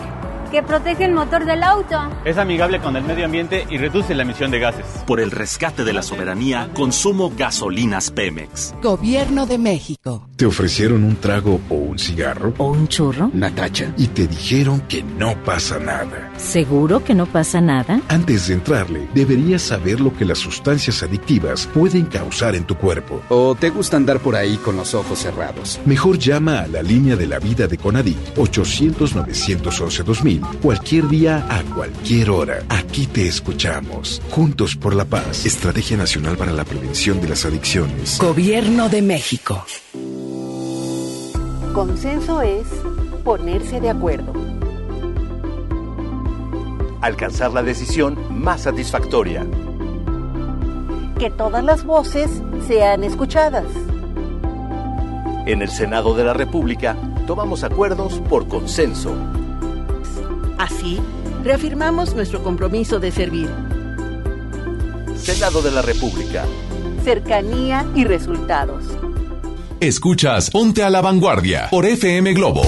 que protege el motor del auto. Es amigable con el medio ambiente y reduce la emisión de gases. Por el rescate de la soberanía, consumo gasolinas Pemex. Gobierno de México. ¿Te ofrecieron un trago o un cigarro? ¿O un churro? Natacha. Y te dijeron que no pasa nada. ¿Seguro que no pasa nada? Antes de entrarle, deberías saber lo que las sustancias adictivas pueden causar en tu cuerpo. ¿O te gusta andar por ahí con los ojos cerrados? Mejor llama a la línea de la vida de Conadic 800-911-2000 cualquier día a cualquier hora. Aquí te escuchamos. Juntos por la paz. Estrategia Nacional para la Prevención de las Adicciones. Gobierno de México. Consenso es ponerse de acuerdo. Alcanzar la decisión más satisfactoria. Que todas las voces sean escuchadas. En el Senado de la República tomamos acuerdos por consenso. Así, reafirmamos nuestro compromiso de servir. Senado de la República. Cercanía y resultados. Escuchas Ponte a la Vanguardia por FM Globo.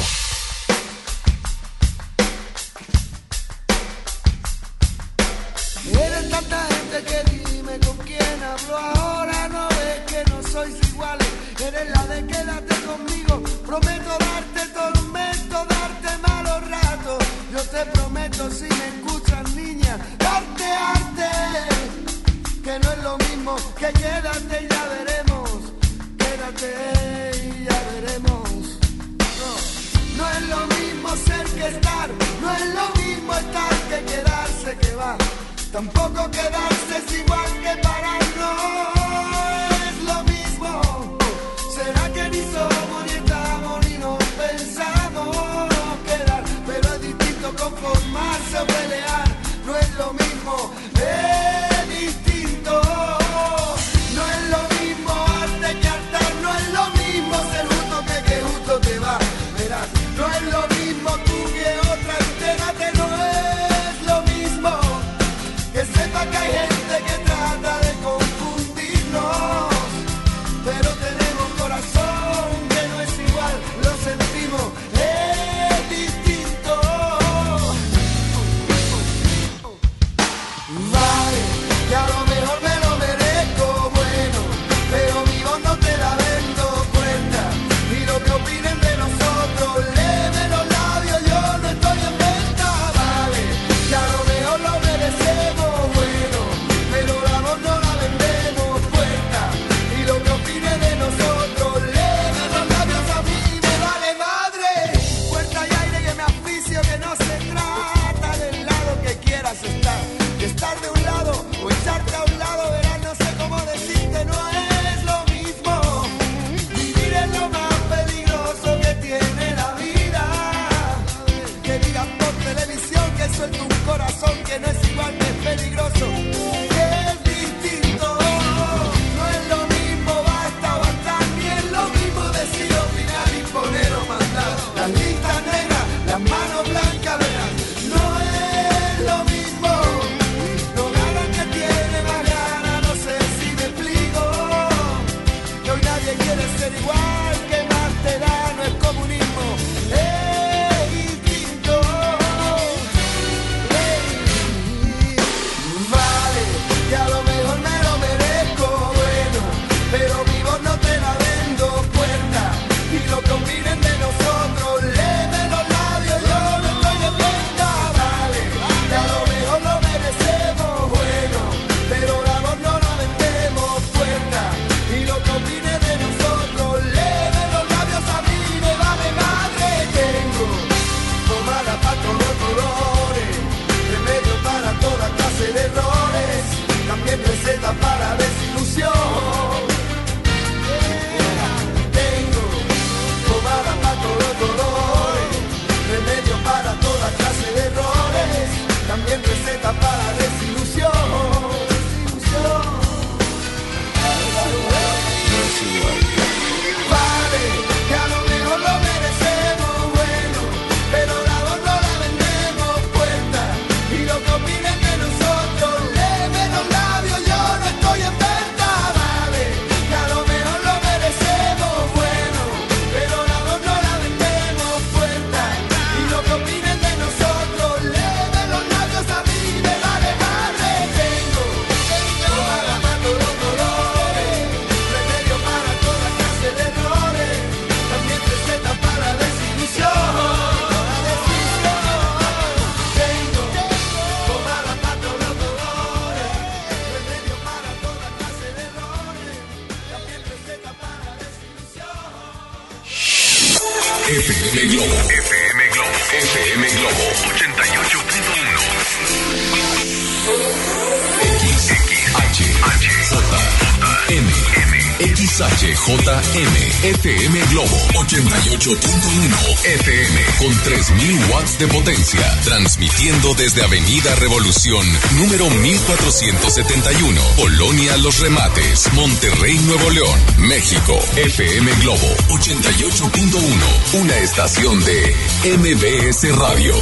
88.1 FM, con 3.000 watts de potencia, transmitiendo desde Avenida Revolución, número 1471, Polonia Los Remates, Monterrey, Nuevo León, México, FM Globo, 88.1, una estación de MBS Radio.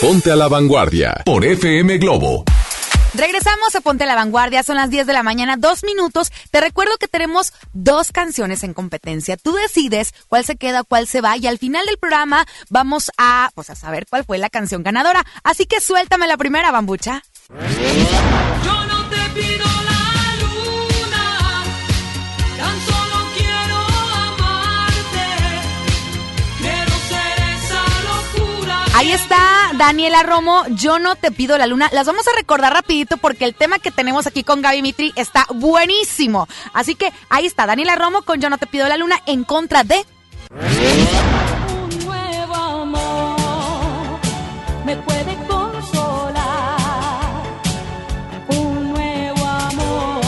Ponte a la vanguardia por FM Globo. Regresamos a Ponte la Vanguardia, son las 10 de la mañana, dos minutos. Te recuerdo que tenemos dos canciones en competencia. Tú decides cuál se queda, cuál se va y al final del programa vamos a, pues, a saber cuál fue la canción ganadora. Así que suéltame la primera, bambucha. Yo no te pido Ahí está Daniela Romo, yo no te pido la luna. Las vamos a recordar rapidito porque el tema que tenemos aquí con Gaby Mitri está buenísimo. Así que ahí está Daniela Romo con Yo no te pido la luna en contra de... Un nuevo amor me puede consolar. Un nuevo amor.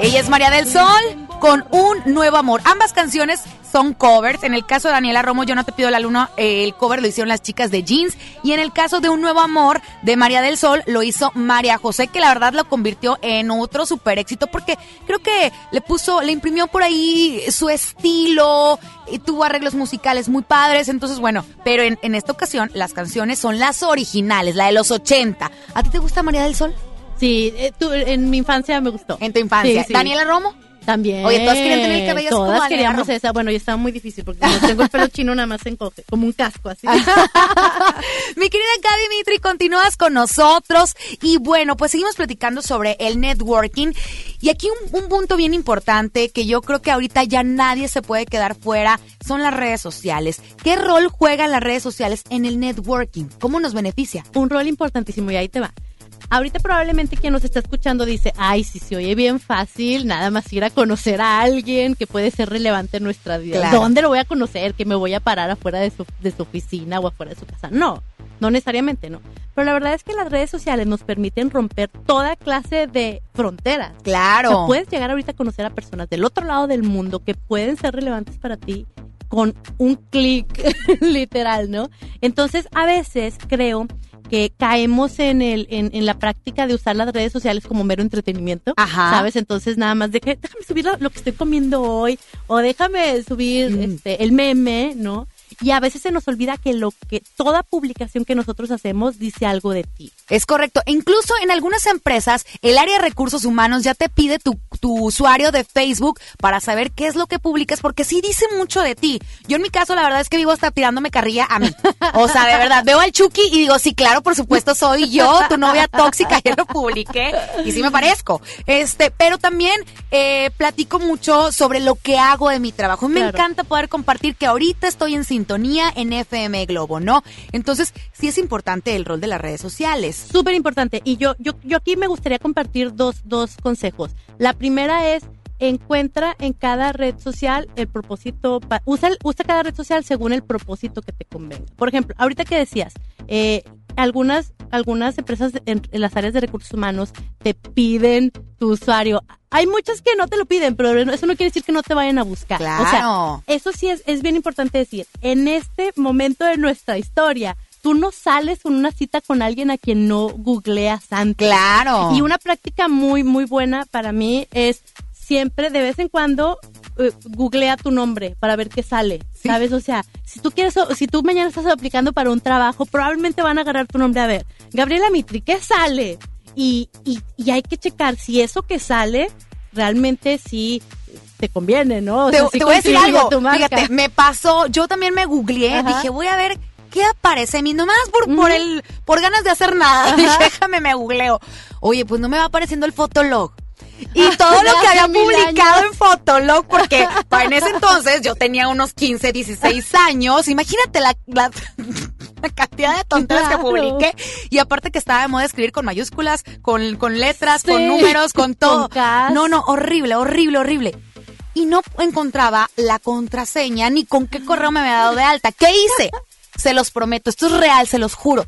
Ella es María del Sol con Un Nuevo Amor. Ambas canciones son covers. En el caso de Daniela Romo, Yo no te pido la luna, eh, el cover lo hicieron las chicas de Jeans. Y en el caso de Un Nuevo Amor de María del Sol, lo hizo María José, que la verdad lo convirtió en otro super éxito porque creo que le puso, le imprimió por ahí su estilo y tuvo arreglos musicales muy padres. Entonces, bueno, pero en, en esta ocasión las canciones son las originales, la de los 80. ¿A ti te gusta María del Sol? Sí, eh, tú, en mi infancia me gustó. En tu infancia. Sí, sí. ¿Daniela Romo? También. Oye, todas querían tener el cabello como Todas Daniela queríamos esa. Bueno, y estaba muy difícil porque como tengo el pelo chino nada más se encoge, como un casco así. Mi querida Gaby Mitri, continúas con nosotros. Y bueno, pues seguimos platicando sobre el networking. Y aquí un, un punto bien importante que yo creo que ahorita ya nadie se puede quedar fuera son las redes sociales. ¿Qué rol juegan las redes sociales en el networking? ¿Cómo nos beneficia? un rol importantísimo y ahí te va. Ahorita probablemente quien nos está escuchando dice, ay, si se oye bien fácil, nada más ir a conocer a alguien que puede ser relevante en nuestra vida. Claro. ¿Dónde lo voy a conocer? ¿Que me voy a parar afuera de su, de su oficina o afuera de su casa? No, no necesariamente, no. Pero la verdad es que las redes sociales nos permiten romper toda clase de fronteras. Claro. O sea, puedes llegar ahorita a conocer a personas del otro lado del mundo que pueden ser relevantes para ti con un clic literal, ¿no? Entonces, a veces creo que caemos en el en, en la práctica de usar las redes sociales como mero entretenimiento, Ajá. ¿sabes? Entonces, nada más de que déjame subir lo, lo que estoy comiendo hoy o déjame subir Mm. este el meme, ¿no? Y a veces se nos olvida que lo que toda publicación que nosotros hacemos dice algo de ti. Es correcto. Incluso en algunas empresas, el área de recursos humanos ya te pide tu, tu usuario de Facebook para saber qué es lo que publicas, porque sí dice mucho de ti. Yo en mi caso, la verdad es que vivo hasta tirándome carrilla a mí. O sea, de verdad, veo al Chucky y digo, sí, claro, por supuesto, soy yo, tu novia tóxica, ya lo publiqué y sí me parezco. Este, pero también eh, platico mucho sobre lo que hago de mi trabajo. Me Claro. encanta poder compartir que ahorita estoy en sintonía en FM Globo, ¿no? Entonces, sí es importante el rol de las redes sociales. Súper importante. Y yo, yo, yo aquí me gustaría compartir dos, dos consejos. La primera es encuentra en cada red social el propósito, pa- usa, el- usa cada red social según el propósito que te convenga. Por ejemplo, ahorita que decías, eh, algunas, algunas empresas en, en las áreas de recursos humanos te piden tu usuario. Hay muchas que no te lo piden, pero eso no quiere decir que no te vayan a buscar. O sea, Claro. eso sí es, es bien importante decir. En este momento de nuestra historia, tú no sales con una cita con alguien a quien no googleas antes. Claro. Y una práctica muy, muy buena para mí es siempre, de vez en cuando, eh, googlea tu nombre para ver qué sale, ¿sabes? O sea, si tú quieres, o- si tú mañana estás aplicando para un trabajo, probablemente van a agarrar tu nombre a ver, Gabriela Mitri, ¿qué sale? Y, y, y hay que checar si eso que sale realmente sí te conviene, ¿no? O te, sea, sí te voy a decir algo. Fíjate, me pasó, yo también me googleé, Ajá. dije, voy a ver qué aparece a mí, nomás por, por el, por ganas de hacer nada. Déjame, me googleo. Oye, pues no me va apareciendo el fotolog. Y todo lo que había publicado años. en Fotolog, porque en ese entonces yo tenía unos 15, 16 años. Imagínate la, la, la cantidad de tonteras que publiqué. Y aparte que estaba de moda escribir con mayúsculas, con, con letras, con números, con todo. Con no, no, horrible, horrible, horrible. y no encontraba la contraseña ni con qué correo me había dado de alta. ¿Qué hice? Se los prometo, esto es real, se los juro.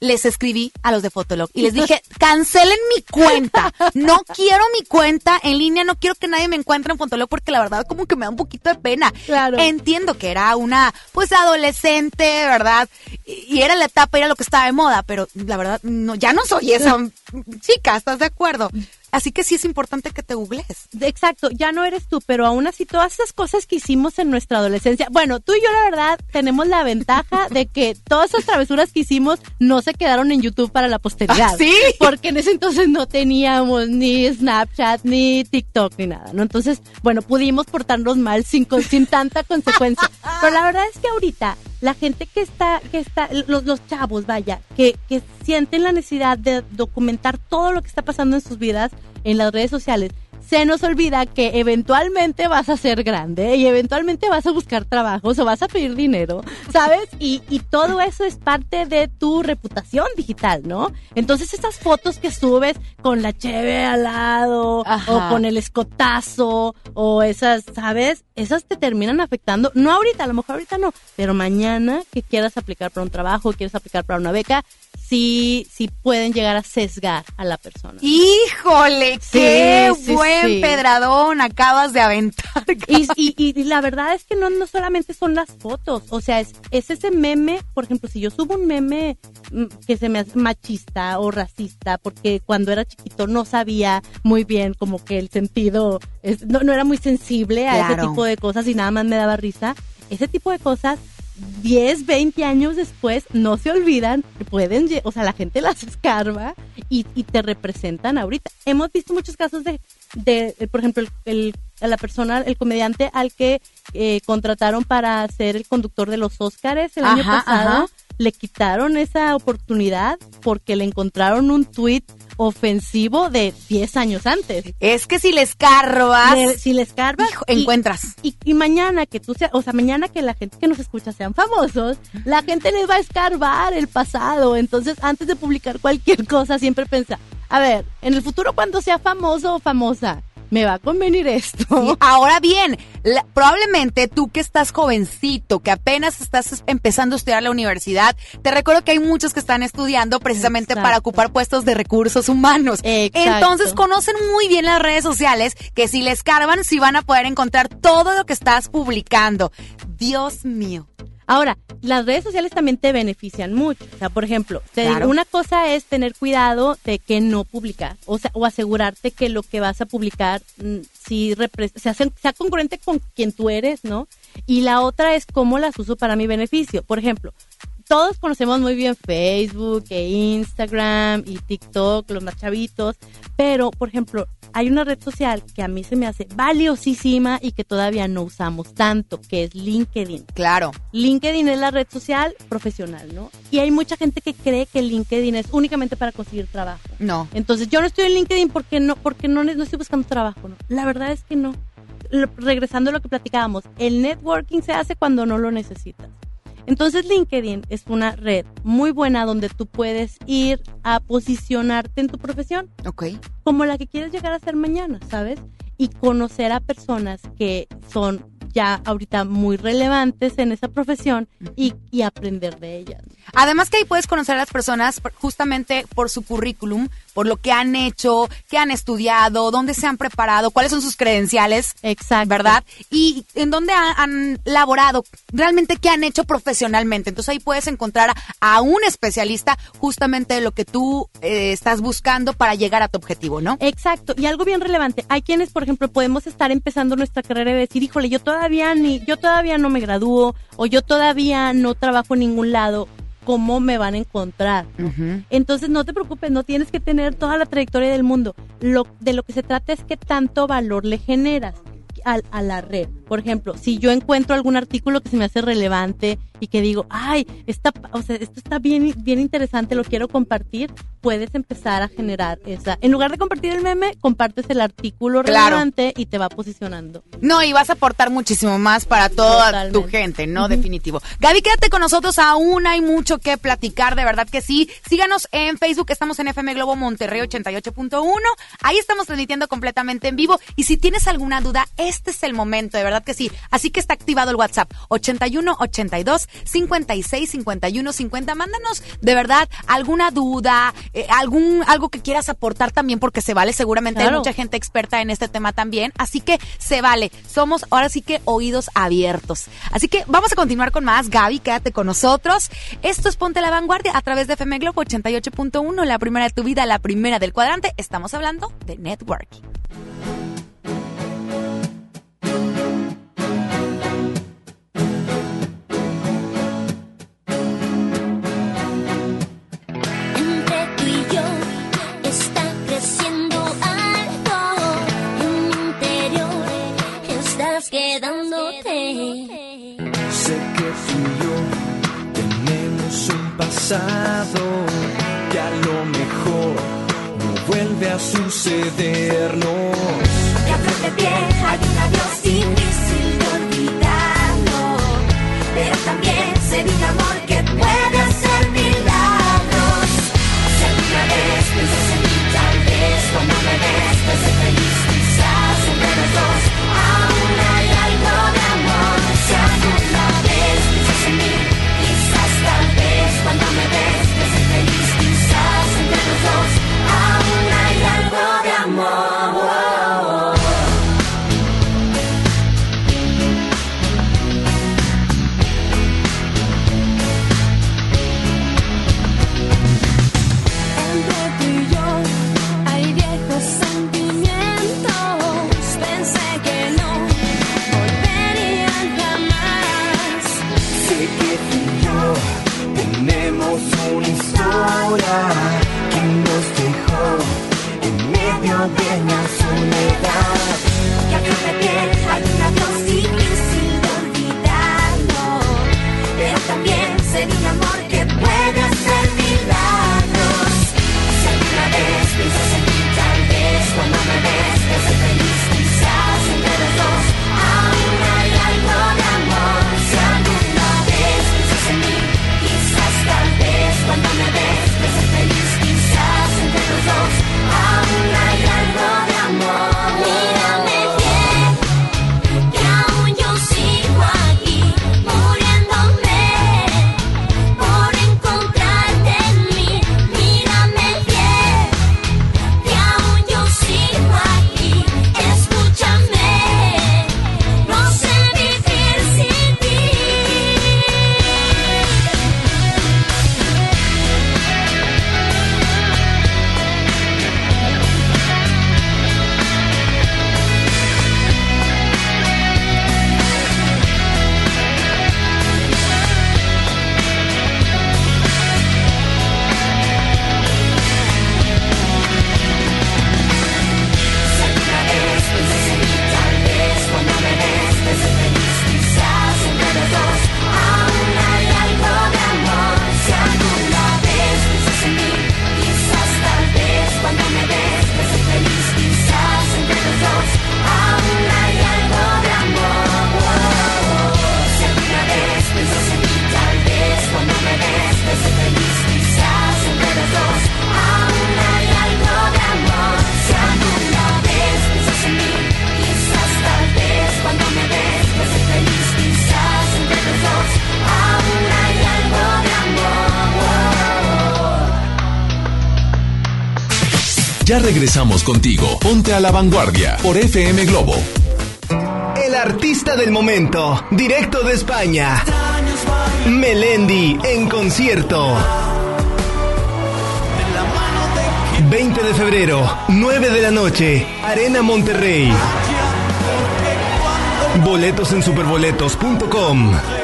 Les escribí a los de Fotolog y les dije, cancelen mi cuenta. No quiero mi cuenta en línea, no quiero que nadie me encuentre en Fotolog porque la verdad como que me da un poquito de pena. Claro. Entiendo que era una, pues, adolescente, ¿verdad? Y y era la etapa, era lo que estaba de moda, pero la verdad, no, ya no soy esa chica, ¿estás de acuerdo? Así que sí es importante que te googles. Exacto, ya no eres tú, pero aún así todas esas cosas que hicimos en nuestra adolescencia, bueno, tú y yo la verdad tenemos la ventaja de que todas esas travesuras que hicimos no se quedaron en YouTube para la posteridad. ¿Ah, sí? Porque en ese entonces no teníamos ni Snapchat, ni TikTok, ni nada, ¿no? Entonces, bueno, pudimos portarnos mal sin, con- sin tanta consecuencia. Pero la verdad es que ahorita la gente que está, que está, los, los chavos, vaya, que, que sienten la necesidad de documentar todo lo que está pasando en sus vidas en las redes sociales, se nos olvida que eventualmente vas a ser grande y eventualmente vas a buscar trabajos o vas a pedir dinero, ¿sabes? Y, y todo eso es parte de tu reputación digital, ¿no? Entonces estas fotos que subes con la cheve al lado Ajá. o con el escotazo o esas, ¿sabes? Esas te terminan afectando, no ahorita, a lo mejor ahorita no, pero mañana que quieras aplicar para un trabajo, quieres aplicar para una beca, sí, sí pueden llegar a sesgar a la persona. Híjole, qué sí, buen sí. pedradón acabas de aventar. Y, y- y- la verdad es que no, no solamente son las fotos, o sea, es, es ese meme, por ejemplo, si yo subo un meme mm, que se me hace machista o racista, porque cuando era chiquito no sabía muy bien como que el sentido, es- no, no era muy sensible a ese tipo de cosas y nada más me daba risa, ese tipo de cosas 10, 20 años después no se olvidan, pueden, o sea, la gente las escarba y, y te representan ahorita. Hemos visto muchos casos de, de eh, por ejemplo, el, la persona, el comediante al que eh, contrataron para ser el conductor de los Óscares el año pasado, ajá. Le quitaron esa oportunidad porque le encontraron un tuit ofensivo de 10 años antes. Es que si le escarbas, Le- si le escarbas, hijo, y- encuentras. y, y mañana que tú seas, o sea, mañana que la gente que nos escucha sean famosos, la gente les va a escarbar el pasado. Entonces, antes de publicar cualquier cosa, siempre pensa, a ver, en el futuro cuando sea famoso o famosa, me va a convenir esto. Sí, Ahora bien, la- probablemente tú que estás jovencito, que apenas estás empezando a estudiar la universidad, te recuerdo que hay muchos que están estudiando precisamente Exacto. para ocupar puestos de recursos humanos. Exacto. Entonces conocen muy bien las redes sociales que si les cargan, sí van a poder encontrar todo lo que estás publicando. Dios mío. Ahora, las redes sociales también te benefician mucho. O sea, por ejemplo, te digo, una cosa es tener cuidado de que no publicar, o sea, o asegurarte que lo que vas a publicar mm, sí repre- sea, sea congruente con quien tú eres, ¿no? Y la otra es cómo las uso para mi beneficio. Por ejemplo, todos conocemos muy bien Facebook e Instagram y TikTok, los más chavitos, pero, por ejemplo, hay una red social que a mí se me hace valiosísima y que todavía no usamos tanto, que es LinkedIn. Claro. LinkedIn es la red social profesional, ¿no? Y hay mucha gente que cree que LinkedIn es únicamente para conseguir trabajo. No. Entonces, yo no estoy en LinkedIn porque no porque no, no estoy buscando trabajo, ¿no? La verdad es que no. Regresando a lo que platicábamos, el networking se hace cuando no lo necesitas. Entonces LinkedIn es una red muy buena donde tú puedes ir a posicionarte en tu profesión Ok. como la que quieres llegar a ser mañana, ¿sabes? Y conocer a personas que son ya ahorita muy relevantes en esa profesión y, y aprender de ellas. Además que ahí puedes conocer a las personas justamente por su currículum, por lo que han hecho, qué han estudiado, dónde se han preparado, cuáles son sus credenciales. Exacto. ¿Verdad? Y en dónde han, han laborado, realmente qué han hecho profesionalmente. Entonces ahí puedes encontrar a, a un especialista justamente de lo que tú eh, estás buscando para llegar a tu objetivo, ¿no? Exacto, y algo bien relevante, hay quienes, por ejemplo, podemos estar empezando nuestra carrera y decir, híjole, yo todavía ni, yo todavía no me gradúo, o yo todavía no trabajo en ningún lado, ¿cómo me van a encontrar? ¿no? Entonces no te preocupes, no tienes que tener toda la trayectoria del mundo. Lo, de lo que se trata es que tanto valor le generas al- a, la red. Por ejemplo, si yo encuentro algún artículo que se me hace relevante y que digo, ay, esta, o sea, esto está bien, bien interesante, lo quiero compartir, puedes empezar a generar esa. En lugar de compartir el meme, compartes el artículo Claro. relevante y te va posicionando. No, y vas a aportar muchísimo más para toda tu gente, ¿no? Definitivo. Gaby, quédate con nosotros, aún hay mucho que platicar, de verdad que sí. Síganos en Facebook, estamos en FM Globo Monterrey 88.1. Ahí estamos transmitiendo completamente en vivo. Y si tienes alguna duda, este es el momento, de verdad que sí. Así que está activado el WhatsApp 81 82 56 51 50. Mándanos de verdad alguna duda, eh, algún algo que quieras aportar también, porque se vale. Seguramente hay mucha gente experta en este tema también. Así que se vale. Somos ahora sí que oídos abiertos. Así que vamos a continuar con más. Gaby, quédate con nosotros. Esto es Ponte la Vanguardia a través de FM Globo 88.1, la primera de tu vida, la primera del cuadrante. Estamos hablando de networking. Quedándote. Sé que tú y yo tenemos un pasado que a lo mejor no vuelve a sucedernos. Y a flor de piel hay un adiós difícil de olvidarlo. Pero también sé de un amor regresamos contigo. Ponte a la vanguardia por FM Globo. El artista del momento, directo de España. Melendi en concierto. 20 de febrero, 9 de la noche, Arena Monterrey. Boletos en superboletos.com.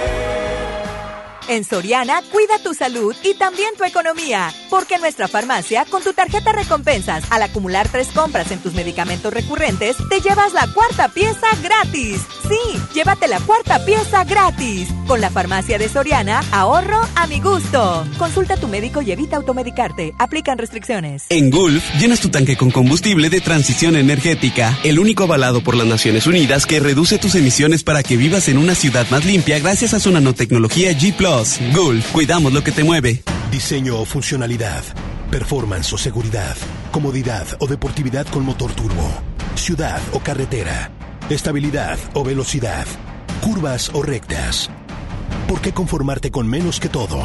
En Soriana, cuida tu salud y también tu economía. Porque en nuestra farmacia, con tu tarjeta recompensas, al acumular tres compras en tus medicamentos recurrentes, te llevas la cuarta pieza gratis. Sí, llévate la cuarta pieza gratis. Con la farmacia de Soriana, ahorro a mi gusto. Consulta a tu médico y evita automedicarte. Aplican restricciones. En Gulf, llenas tu tanque con combustible de transición energética, el único avalado por las Naciones Unidas que reduce tus emisiones para que vivas en una ciudad más limpia gracias a su nanotecnología G ⁇ Gulf, cuidamos lo que te mueve. Diseño o funcionalidad, performance o seguridad, comodidad o deportividad con motor turbo, ciudad o carretera, estabilidad o velocidad, curvas o rectas. ¿Por qué conformarte con menos que todo?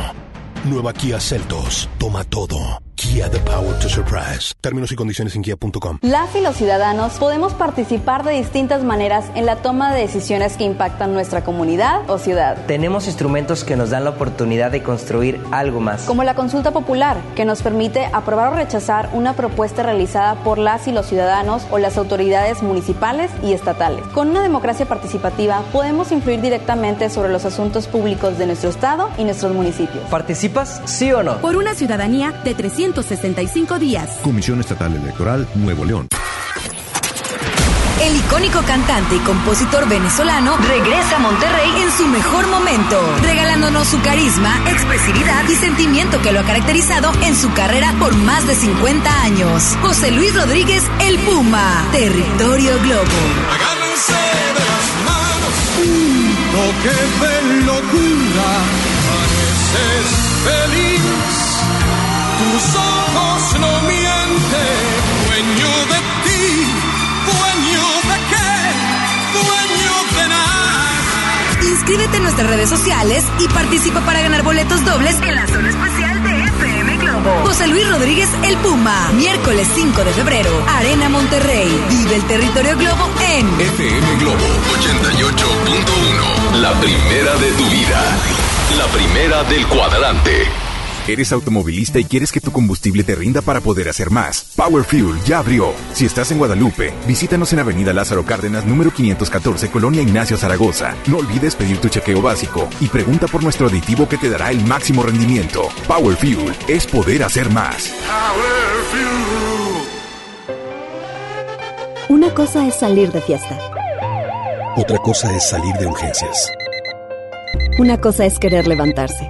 Nueva Kia Celtos, toma todo. Kia The Power to Surprise. Términos y condiciones en kia.com. Las y los ciudadanos podemos participar de distintas maneras en la toma de decisiones que impactan nuestra comunidad o ciudad. Tenemos instrumentos que nos dan la oportunidad de construir algo más. Como la consulta popular, que nos permite aprobar o rechazar una propuesta realizada por las y los ciudadanos o las autoridades municipales y estatales. Con una democracia participativa podemos influir directamente sobre los asuntos públicos de nuestro estado y nuestros municipios. ¿Participas, sí o no? Por una ciudadanía de 365 días. Comisión Estatal Electoral Nuevo León. El icónico cantante y compositor venezolano regresa a Monterrey en su mejor momento, regalándonos su carisma, expresividad y sentimiento que lo ha caracterizado en su carrera por más de 50 años. José Luis Rodríguez, El Puma, Territorio Globo. Agárrense de las manos, un toque de locura, pareces feliz, tus ojos no mienten, dueño de ti, dueño de qué, dueño de nada. Inscríbete en nuestras redes sociales y participa para ganar boletos dobles en la zona especial de FM Globo. José Luis Rodríguez El Puma, miércoles 5 de febrero, Arena Monterrey. Vive el territorio Globo en FM Globo 88.1. La primera de tu vida. La primera del cuadrante. ¿Eres automovilista y quieres que tu combustible te rinda para poder hacer más? Power Fuel ya abrió. Si estás en Guadalupe, visítanos en Avenida Lázaro Cárdenas, número 514, Colonia Ignacio Zaragoza. No olvides pedir tu chequeo básico y pregunta por nuestro aditivo que te dará el máximo rendimiento. Power Fuel es poder hacer más. Una cosa es salir de fiesta. Otra cosa es salir de urgencias. Una cosa es querer levantarse.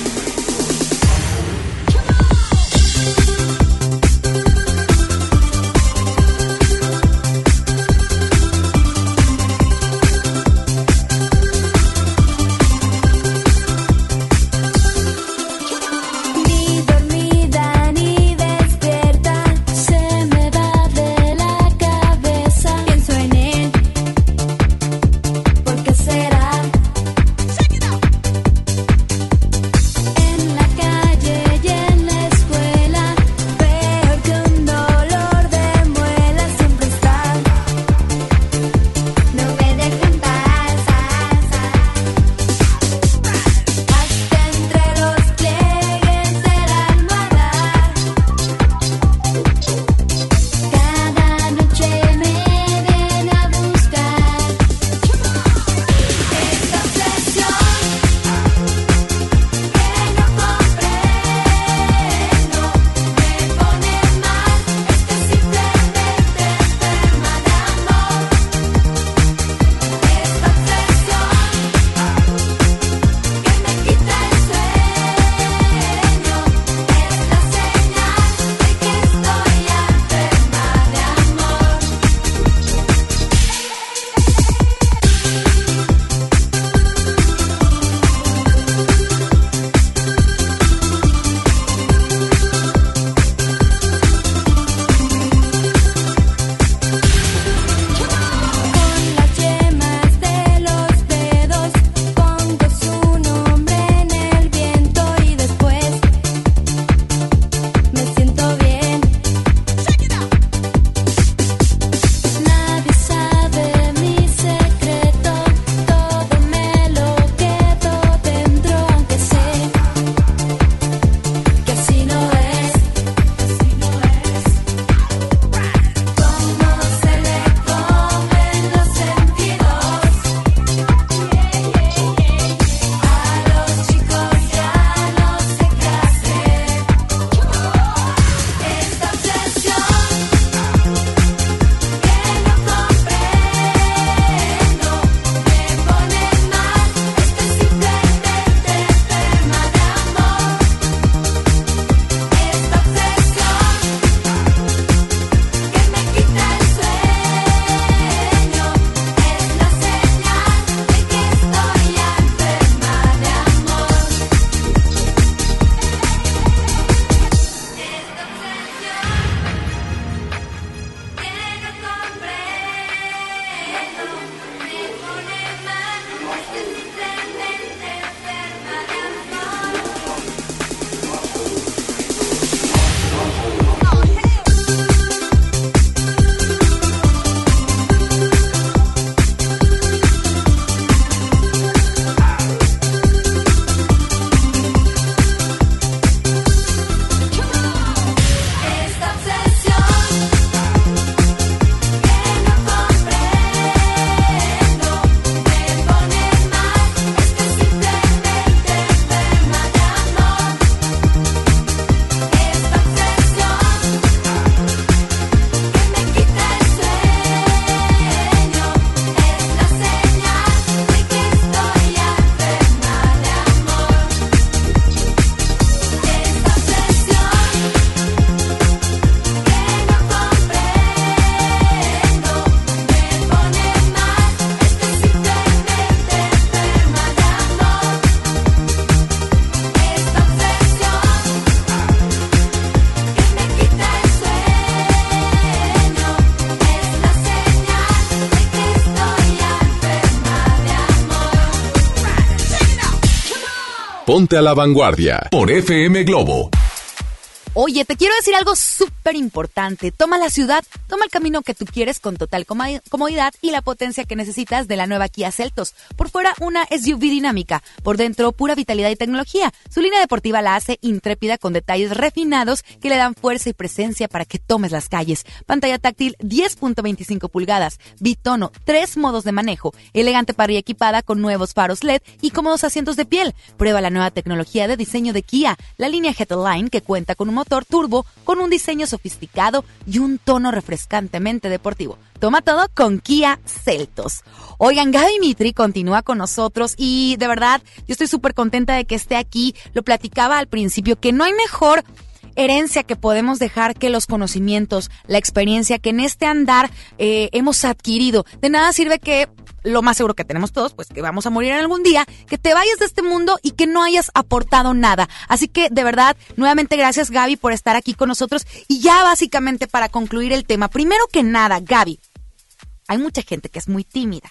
A la vanguardia por FM Globo. Oye, te quiero decir algo súper importante. Toma la ciudad, toma el camino que tú quieres con total comodidad y la potencia que necesitas de la nueva Kia Celtos. Fuera, una SUV dinámica. Por dentro, pura vitalidad y tecnología. Su línea deportiva la hace intrépida con detalles refinados que le dan fuerza y presencia para que tomes las calles. Pantalla táctil 10.25 pulgadas, bitono, tres modos de manejo, elegante parrilla equipada con nuevos faros LED y cómodos asientos de piel. Prueba la nueva tecnología de diseño de Kia, la línea Headline que cuenta con un motor turbo con un diseño sofisticado y un tono refrescantemente deportivo. Toma todo con Kia Celtos. Oigan, Gaby Mitri continúa con nosotros y de verdad yo estoy súper contenta de que esté aquí. Lo platicaba al principio que no hay mejor herencia que podemos dejar que los conocimientos, la experiencia que en este andar eh, hemos adquirido. De nada sirve que lo más seguro que tenemos todos, pues que vamos a morir en algún día, que te vayas de este mundo y que no hayas aportado nada. Así que de verdad, nuevamente gracias Gaby por estar aquí con nosotros y ya básicamente para concluir el tema, primero que nada, Gaby, hay mucha gente que es muy tímida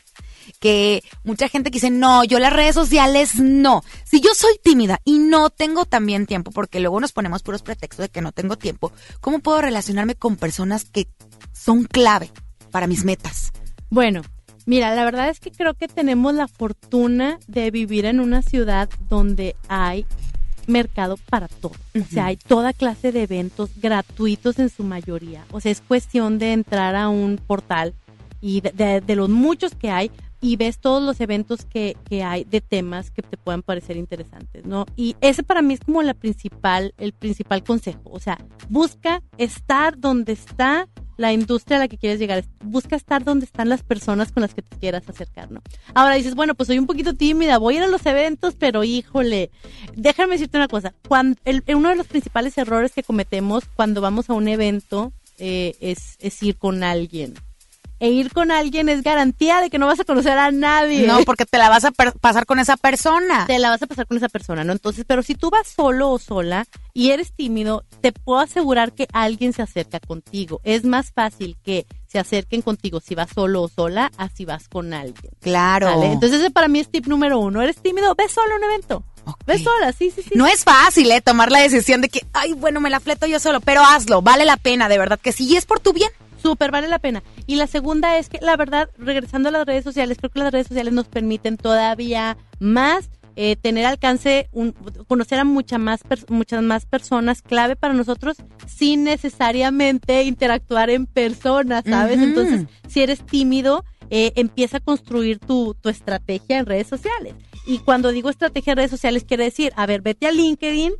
que mucha gente que dice, no, yo las redes sociales no. Si yo soy tímida y no tengo también tiempo, porque luego nos ponemos puros pretextos de que no tengo tiempo, ¿cómo puedo relacionarme con personas que son clave para mis metas? Bueno, mira, la verdad es que creo que tenemos la fortuna de vivir en una ciudad donde hay mercado para todo. O sea, hay toda clase de eventos gratuitos en su mayoría. O sea, es cuestión de entrar a un portal y de, los muchos que hay y ves todos los eventos que, que hay de temas que te puedan parecer interesantes, ¿no? Y ese para mí es como la principal, el principal consejo. O sea, busca estar donde está la industria a la que quieres llegar. Busca estar donde están las personas con las que te quieras acercar, ¿no? Ahora dices, bueno, pues soy un poquito tímida, voy a ir a los eventos, pero híjole, déjame decirte una cosa. Cuando, el- uno de los principales errores que cometemos cuando vamos a un evento eh, es, es ir con alguien. E ir con alguien es garantía de que no vas a conocer a nadie. No, porque te la vas a pasar con esa persona. Te la vas a pasar con esa persona, ¿no? Entonces, pero si tú vas solo o sola y eres tímido, te puedo asegurar que alguien se acerca contigo. Es más fácil que se acerquen contigo si vas solo o sola a si vas con alguien. Claro. Entonces, ese para mí es tip número uno. ¿Eres tímido? Ve solo a un evento. Ve sola, sí, sí, sí. No es fácil, ¿eh? Tomar la decisión de que, ay, bueno, me la fleto yo solo, pero hazlo, vale la pena, de verdad que sí, y es por tu bien. Súper vale la pena. Y la segunda es que, la verdad, regresando a las redes sociales, creo que las redes sociales nos permiten todavía más eh, tener alcance, un- conocer a mucha más muchas más personas clave para nosotros sin necesariamente interactuar en persona, ¿sabes? Entonces, si eres tímido, eh, empieza a construir tu, tu estrategia en redes sociales. Y cuando digo estrategia en redes sociales, quiere decir, a ver, vete a LinkedIn,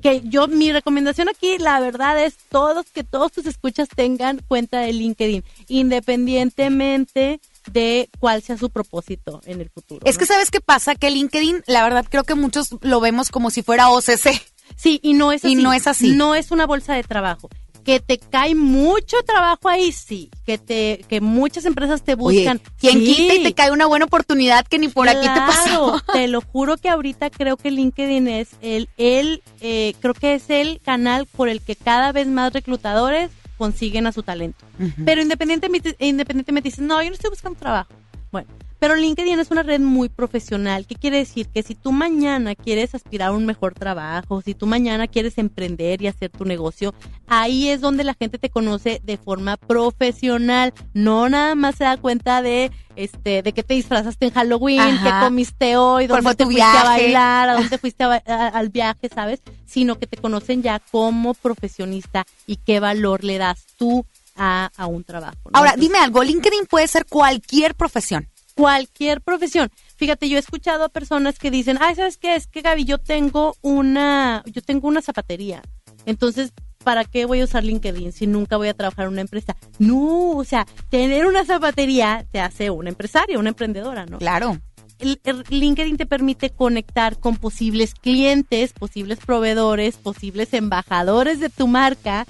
que yo mi recomendación aquí la verdad es todos que todos tus escuchas tengan cuenta de LinkedIn independientemente de cuál sea su propósito en el futuro. Es que sabes qué pasa, que LinkedIn, la verdad creo que muchos lo vemos como si fuera OCC. Sí, y no es así. Y no es así. No es una bolsa de trabajo. Que te cae mucho trabajo ahí, sí. Que te que muchas empresas te Oye, buscan. quien sí. quita y te cae una buena oportunidad que ni por aquí te pasó. Claro, Te lo juro que ahorita creo que LinkedIn es el, el eh, creo que es el canal por el que cada vez más reclutadores consiguen a su talento. Pero independientemente, independientemente dices, no, yo no estoy buscando trabajo. Bueno, pero LinkedIn es una red muy profesional. ¿Qué quiere decir? Que si tú mañana quieres aspirar a un mejor trabajo, si tú mañana quieres emprender y hacer tu negocio, ahí es donde la gente te conoce de forma profesional. No nada más se da cuenta de este de que te disfrazaste en Halloween, Ajá. qué comiste hoy, ¿Cuál dónde te fuiste a bailar, a dónde fuiste a ba- a- al viaje, ¿sabes? Sino que te conocen ya como profesionista y qué valor le das tú a, a un trabajo. ¿no? Ahora, Entonces, dime algo, LinkedIn puede ser cualquier profesión. Cualquier profesión. Fíjate, yo he escuchado a personas que dicen, ay, ¿sabes qué? Es que Gaby, yo tengo una, yo tengo una zapatería. Entonces, ¿para qué voy a usar LinkedIn si nunca voy a trabajar en una empresa? No, o sea, tener una zapatería te hace una empresaria, una emprendedora, ¿no? Claro. El- el LinkedIn te permite conectar con posibles clientes, posibles proveedores, posibles embajadores de tu marca.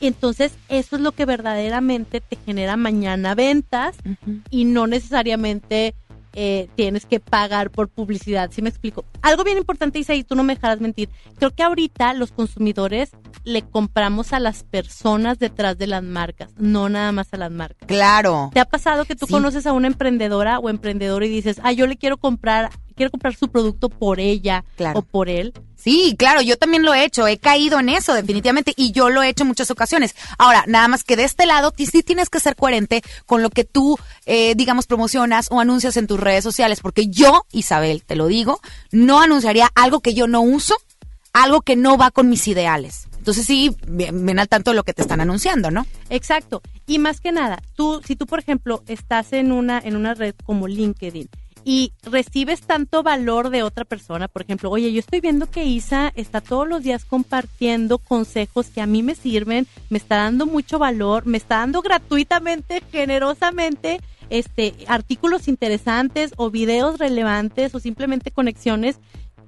Entonces, eso es lo que verdaderamente te genera mañana ventas y no necesariamente eh, tienes que pagar por publicidad. ¿Sí me explico? Algo bien importante, Isaí, tú no me dejarás mentir. Creo que ahorita los consumidores le compramos a las personas detrás de las marcas, no nada más a las marcas. Claro. ¿Te ha pasado que tú Sí. conoces a una emprendedora o emprendedor y dices, ah, yo le quiero comprar, quiero comprar su producto por ella Claro. o por él. Sí, claro, yo también lo he hecho, he caído en eso definitivamente y yo lo he hecho en muchas ocasiones. Ahora, nada más que de este lado, sí tienes que ser coherente con lo que tú, eh, digamos, promocionas o anuncias en tus redes sociales, porque yo, Isabel, te lo digo, no anunciaría algo que yo no uso, algo que no va con mis ideales. Entonces sí, ven ven al tanto de lo que te están anunciando, ¿no? Exacto. Y más que nada, tú, si tú, por ejemplo, estás en una, en una red como LinkedIn y recibes tanto valor de otra persona, por ejemplo, oye, yo estoy viendo que Isa está todos los días compartiendo consejos que a mí me sirven, me está dando mucho valor, me está dando gratuitamente, generosamente, este, artículos interesantes o videos relevantes o simplemente conexiones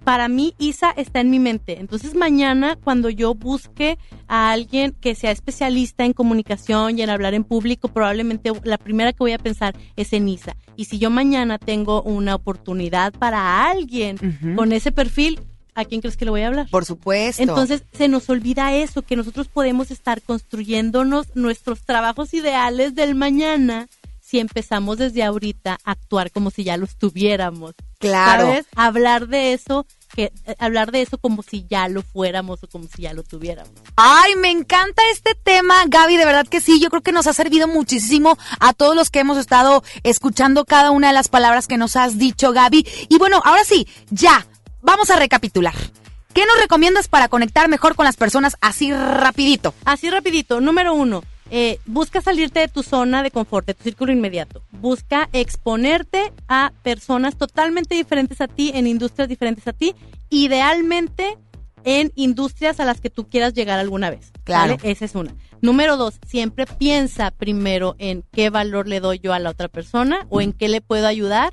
para mí Isa está en mi mente. Entonces mañana cuando yo busque a alguien que sea especialista en comunicación y en hablar en público, probablemente la primera que voy a pensar es en Isa. Y si yo mañana tengo una oportunidad para alguien con ese perfil, ¿a quién crees que le voy a hablar? Por supuesto. Entonces se nos olvida eso, que nosotros podemos estar construyéndonos nuestros trabajos ideales del mañana si empezamos desde ahorita a actuar como si ya los tuviéramos. Claro. ¿Sabes? Hablar de eso, que eh, hablar de eso como si ya lo fuéramos o como si ya lo tuviéramos. Ay, me encanta este tema, Gaby, de verdad que sí, yo creo que nos ha servido muchísimo a todos los que hemos estado escuchando cada una de las palabras que nos has dicho, Gaby. Y bueno, ahora sí, ya, vamos a recapitular. ¿Qué nos recomiendas para conectar mejor con las personas así rapidito? Así rapidito, número uno, eh, busca salirte de tu zona de confort, de tu círculo inmediato. Busca exponerte a personas totalmente diferentes a ti, en industrias diferentes a ti, idealmente en industrias a las que tú quieras llegar alguna vez. Claro. ¿vale? Esa es una. Número dos, siempre piensa primero en qué valor le doy yo a la otra persona o en qué le puedo ayudar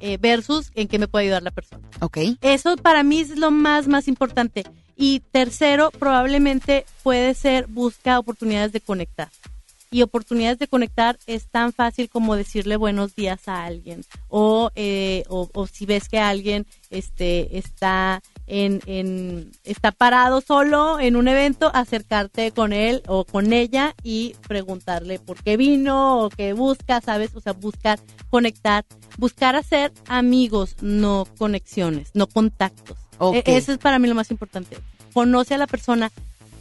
eh, versus en qué me puede ayudar la persona. Ok. Eso para mí es lo más, más importante. Y tercero, probablemente puede ser busca oportunidades de conectar. Y oportunidades de conectar es tan fácil como decirle buenos días a alguien. O, eh, o, o si ves que alguien este, está, en, en, está parado solo en un evento, acercarte con él o con ella y preguntarle por qué vino o qué busca, ¿sabes? O sea, buscar conectar, buscar hacer amigos, no conexiones, no contactos. Ok. E- Eso es para mí lo más importante. Conoce a la persona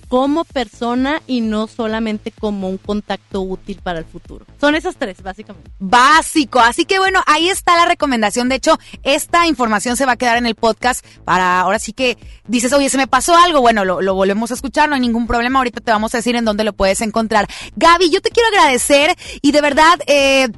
como persona y no solamente como un contacto útil para el futuro. Son esas tres, básicamente. Básico. Así que bueno, ahí está la recomendación. De hecho, esta información se va a quedar en el podcast para ahora sí que dices, oye, se me pasó algo. Bueno, lo, lo volvemos a escuchar, no hay ningún problema. Ahorita te vamos a decir en dónde lo puedes encontrar. Gaby, yo te quiero agradecer y de verdad, eh,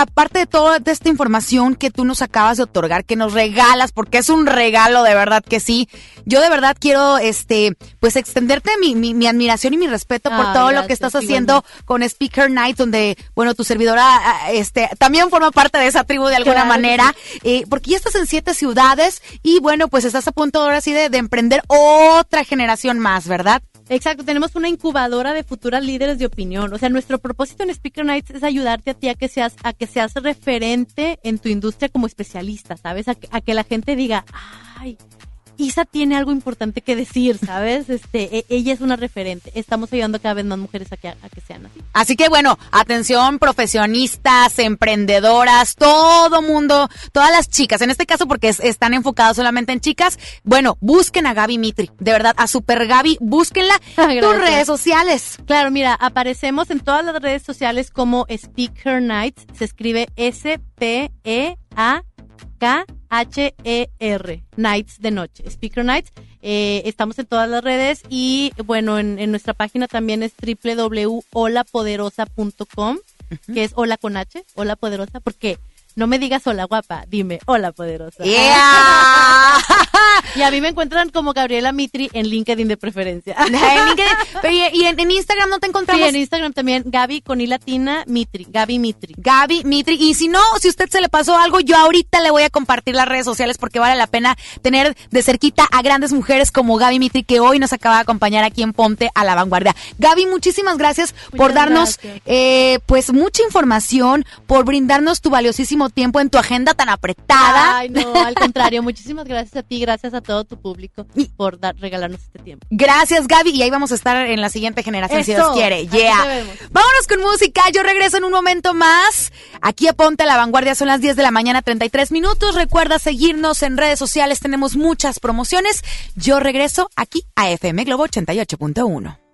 aparte de toda esta información que tú nos acabas de otorgar, que nos regalas, porque es un regalo, de verdad que sí. Yo de verdad quiero, este, pues extenderte mi, mi, mi admiración y mi respeto por todo lo que estás igualmente. haciendo con Speaker Night, donde, bueno, tu servidora, ah, este, también forma parte de esa tribu de alguna Claro manera, eh, porque ya estás en siete ciudades y bueno, pues estás a punto ahora sí de, de emprender otra generación más, ¿verdad? Exacto, tenemos una incubadora de futuras líderes de opinión. O sea, nuestro propósito en Speaker Nights es ayudarte a ti a que seas, a que seas referente en tu industria como especialista, ¿sabes? A que, a que la gente diga, ay, Isa tiene algo importante que decir, ¿sabes? Este, e- ella es una referente. Estamos ayudando cada vez más mujeres a que, a que sean así. Así que bueno, atención, profesionistas, emprendedoras, todo mundo, todas las chicas, en este caso porque es- están enfocadas solamente en chicas, bueno, busquen a Gaby Mitri, de verdad, a Super Gaby, búsquenla, tus Gracias. redes sociales. Claro, mira, aparecemos en todas las redes sociales como Speaker Nights. Se escribe S-P-E-A-K-H-E-R. Nights de noche. Speaker Nights. Eh, estamos en todas las redes y bueno, en, en nuestra página también es www.holapoderosa.com, que es hola con H, hola poderosa, porque no me digas hola guapa, dime hola poderosa. Yeah. y a mí me encuentran como Gabriela Mitri en LinkedIn de preferencia. En LinkedIn, pero y, y en, en Instagram no te Sí, encontramos. en Instagram también, Gaby con I latina, Mitri, Gaby Mitri. Gaby Mitri. Y si no, si usted se le pasó algo, yo ahorita le voy a compartir las redes sociales porque vale la pena tener de cerquita a grandes mujeres como Gaby Mitri que hoy nos acaba de acompañar aquí en Ponte a la Vanguardia. Gaby, muchísimas gracias por darnos gracias. eh, pues mucha información, por brindarnos tu valiosísimo tiempo en tu agenda tan apretada. Ay, no, al contrario, muchísimas gracias a ti, gracias a todo tu público por dar, regalarnos este tiempo. Gracias, Gaby. Y ahí vamos a estar en la siguiente generación, si Dios quiere. Yeah. Vámonos con música. Yo regreso en un momento más. Aquí a Ponte a la Vanguardia son las 10 de la mañana, 33 minutos. Recuerda seguirnos en redes sociales. Tenemos muchas promociones. Yo regreso aquí a FM Globo 88.1.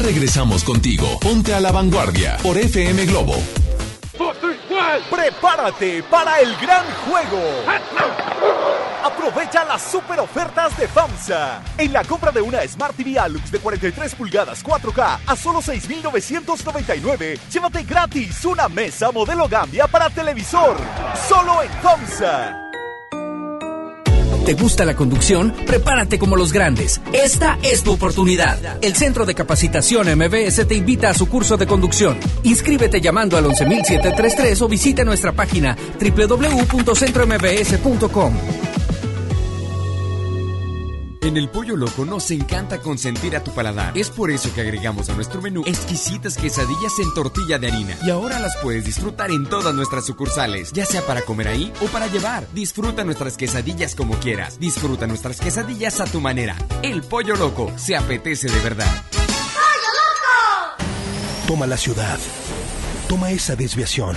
Regresamos contigo. Ponte a la vanguardia por FM Globo. Prepárate para el gran juego. Aprovecha las super ofertas de FAMSA. En la compra de una Smart TV Alux de 43 pulgadas 4K a solo 6,999, llévate gratis una mesa modelo Gambia para televisor. Solo en FAMSA. ¿Te gusta la conducción? Prepárate como los grandes. Esta es tu oportunidad. El Centro de Capacitación MBS te invita a su curso de conducción. Inscríbete llamando al 11733 o visita nuestra página www.centrombs.com. En el Pollo Loco nos encanta consentir a tu paladar. Es por eso que agregamos a nuestro menú exquisitas quesadillas en tortilla de harina. Y ahora las puedes disfrutar en todas nuestras sucursales, ya sea para comer ahí o para llevar. Disfruta nuestras quesadillas como quieras. Disfruta nuestras quesadillas a tu manera. El Pollo Loco se apetece de verdad. Toma la ciudad. Toma esa desviación.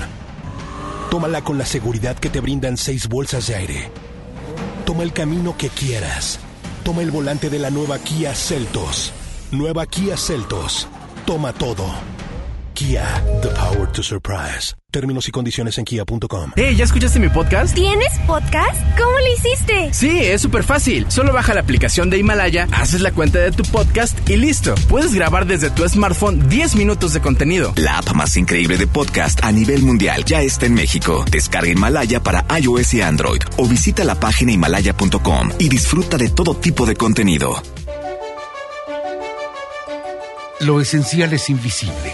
Tómala con la seguridad que te brindan seis bolsas de aire. Toma el camino que quieras. Toma el volante de la nueva Kia Celtos. Nueva Kia Celtos. Toma todo. Kia, the power to surprise. Términos y condiciones en kia.com. Hey, ¿ya escuchaste mi podcast? ¿Tienes podcast? ¿Cómo lo hiciste? Sí, es súper fácil. Solo baja la aplicación de Himalaya, haces la cuenta de tu podcast y listo. Puedes grabar desde tu smartphone 10 minutos de contenido. La app más increíble de podcast a nivel mundial ya está en México. Descarga Himalaya para iOS y Android o visita la página himalaya.com y disfruta de todo tipo de contenido. Lo esencial es invisible,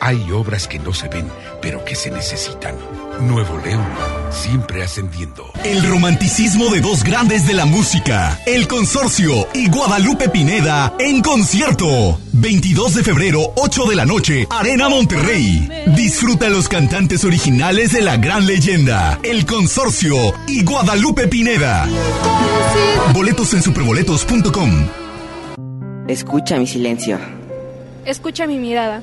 Hay obras que no se ven, pero que se necesitan. Nuevo León, siempre ascendiendo. El romanticismo de dos grandes de la música, El Consorcio y Guadalupe Pineda en concierto. 22 de febrero, 8 de la noche, Arena Monterrey. Disfruta los cantantes originales de la gran leyenda, El Consorcio y Guadalupe Pineda. Boletos en superboletos.com. Escucha mi silencio. Escucha mi mirada.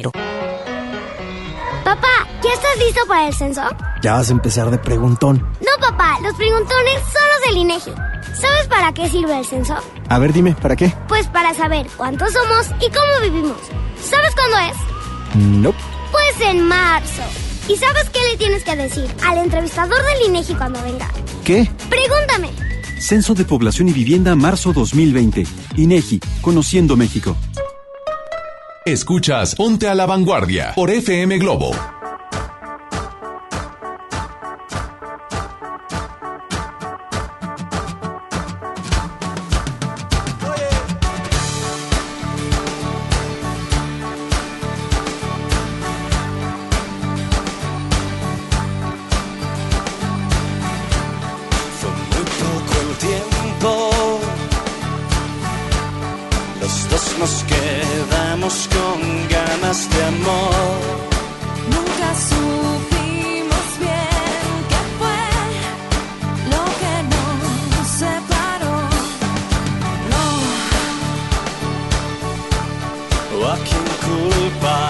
Papá, ¿ya estás listo para el censo? Ya vas a empezar de preguntón. No, papá, los preguntones son los del INEGI. ¿Sabes para qué sirve el censo? A ver, dime, ¿para qué? Pues para saber cuántos somos y cómo vivimos. ¿Sabes cuándo es? No. Nope. Pues en marzo. ¿Y sabes qué le tienes que decir al entrevistador del INEGI cuando venga? ¿Qué? Pregúntame. Censo de Población y Vivienda marzo 2020. INEGI, Conociendo México. Escuchas Ponte a la Vanguardia por FM Globo. ¿O a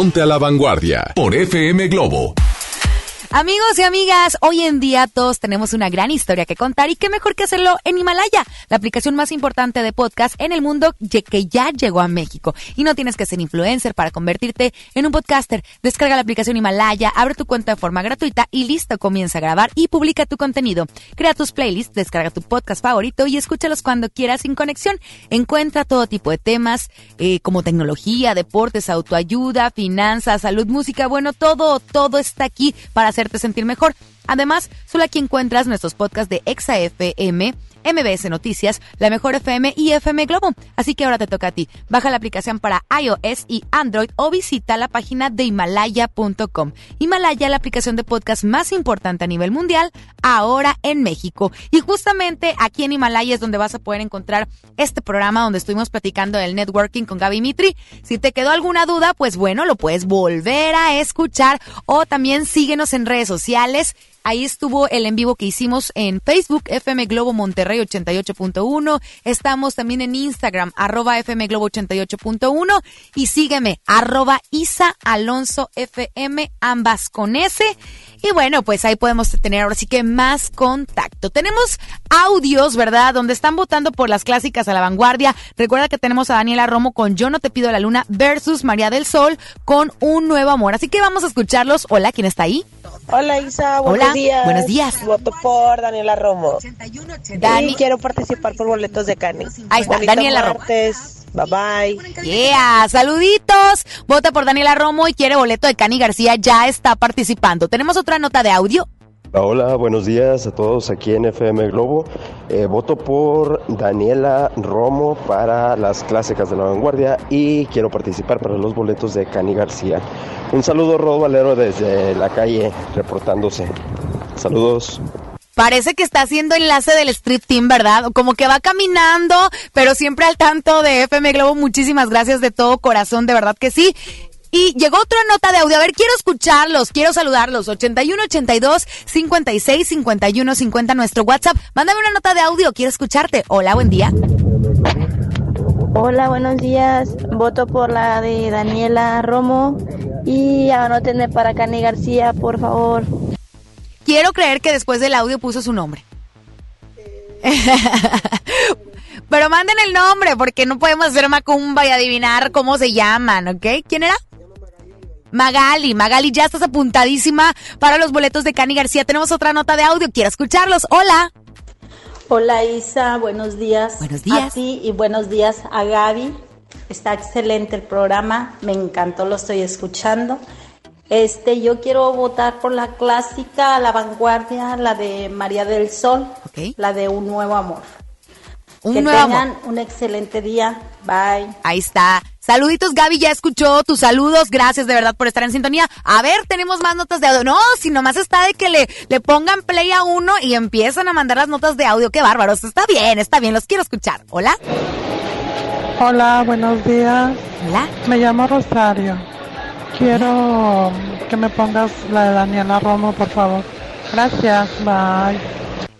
A la vanguardia por FM Globo. Amigos y amigas, hoy en día todos tenemos una gran historia que contar y qué mejor que hacerlo en Himalaya, la aplicación más importante de podcast en el mundo que ya llegó a México. Y no tienes que ser influencer para convertirte en un podcaster. Descarga la aplicación Himalaya, abre tu cuenta de forma gratuita y listo, comienza a grabar y publica tu contenido. Crea tus playlists, descarga tu podcast favorito y escúchalos cuando quieras sin conexión. Encuentra todo tipo de temas eh, como tecnología, deportes, autoayuda, finanzas, salud, música. Bueno, todo, todo está aquí para hacerte sentir mejor. Además, solo aquí encuentras nuestros podcasts de Exa FM, MBS Noticias, La Mejor FM y FM Globo. Así que ahora te toca a ti. Baja la aplicación para iOS y Android o visita la página de Himalaya.com. Himalaya, la aplicación de podcast más importante a nivel mundial, ahora en México. Y justamente aquí en Himalaya es donde vas a poder encontrar este programa donde estuvimos platicando del networking con Gaby Mitri. Si te quedó alguna duda, pues bueno, lo puedes volver a escuchar o también síguenos en redes sociales. Ahí estuvo el en vivo que hicimos en Facebook, FM Globo Monterrey 88.1. Estamos también en Instagram, arroba FM Globo 88.1. Y sígueme, arroba Isa Alonso FM, ambas con S. Y bueno, pues ahí podemos tener ahora sí que más contacto. Tenemos audios, ¿verdad? Donde están votando por las clásicas a la vanguardia. Recuerda que tenemos a Daniela Romo con Yo no te pido la luna versus María del Sol con Un nuevo amor. Así que vamos a escucharlos. Hola, ¿quién está ahí? Hola Isa, buenos Hola, días. buenos días. Voto por Daniela Romo. Dani- Y quiero participar por boletos de Cani. Ahí está, Bonito Daniela Romo. martes. Bye bye. Yeah, saluditos. Vota por Daniela Romo y quiere boleto de Cani García. Ya está participando. Tenemos otra nota de audio. Hola, buenos días a todos aquí en FM Globo. Eh, voto por Daniela Romo para las clásicas de la vanguardia y quiero participar para los boletos de Cani García. Un saludo, Rod Valero, desde la calle, reportándose. Saludos. Parece que está haciendo enlace del Street Team, ¿verdad? Como que va caminando, pero siempre al tanto de FM Globo. Muchísimas gracias de todo corazón, de verdad que sí. Y llegó otra nota de audio. A ver, quiero escucharlos, quiero saludarlos. 81 82 56 51 50 nuestro WhatsApp. Mándame una nota de audio, quiero escucharte. Hola, buen día. Hola, buenos días. Voto por la de Daniela Romo y anótenme para Cani García, por favor. Quiero creer que después del audio puso su nombre. Pero manden el nombre porque no podemos hacer macumba y adivinar cómo se llaman, ¿ok? ¿Quién era? Magali, Magali, ya estás apuntadísima para los boletos de Cani García. Tenemos otra nota de audio, quiero escucharlos. Hola. Hola Isa, buenos días. Buenos días. A ti y buenos días a Gaby. Está excelente el programa, me encantó, lo estoy escuchando. Este, yo quiero votar por la clásica, la vanguardia, la de María del Sol, la de Un Nuevo Amor. Un que Nuevo tengan Amor. un excelente día. Bye. Ahí está. Saluditos, Gaby, ya escuchó tus saludos. Gracias de verdad por estar en sintonía. A ver, tenemos más notas de audio. No, si nomás está de que le, le pongan play a uno y empiezan a mandar las notas de audio. Qué bárbaros. Está bien, está bien, los quiero escuchar. Hola. Hola, buenos días. Hola. Me llamo Rosario. Quiero que me pongas la de Daniela Romo, por favor. Gracias, bye.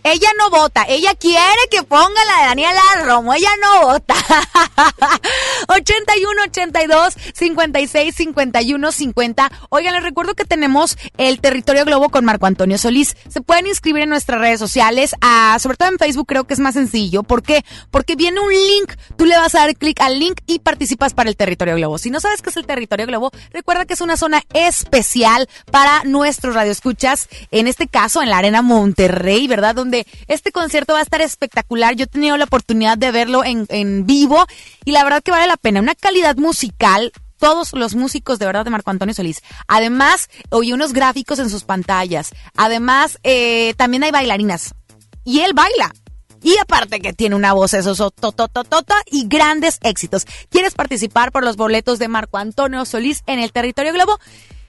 Ella no vota, ella quiere que ponga la de Daniela Romo, ella no vota. 81 82 56 51 50. Oigan, les recuerdo que tenemos el Territorio Globo con Marco Antonio Solís. Se pueden inscribir en nuestras redes sociales, ah, sobre todo en Facebook creo que es más sencillo. ¿Por qué? Porque viene un link, tú le vas a dar clic al link y participas para el Territorio Globo. Si no sabes qué es el Territorio Globo, recuerda que es una zona especial para nuestros radioescuchas, en este caso en la Arena Monterrey, ¿verdad? Donde este concierto va a estar espectacular. Yo he tenido la oportunidad de verlo en, vivo y la verdad que vale la pena. Una calidad musical todos los músicos de verdad de Marco Antonio Solís. Además, oye unos gráficos en sus pantallas. Además, eh, también hay bailarinas. Y él baila. Y aparte que tiene una voz eso totototota y grandes éxitos. ¿Quieres participar por los boletos de Marco Antonio Solís en el Territorio Globo?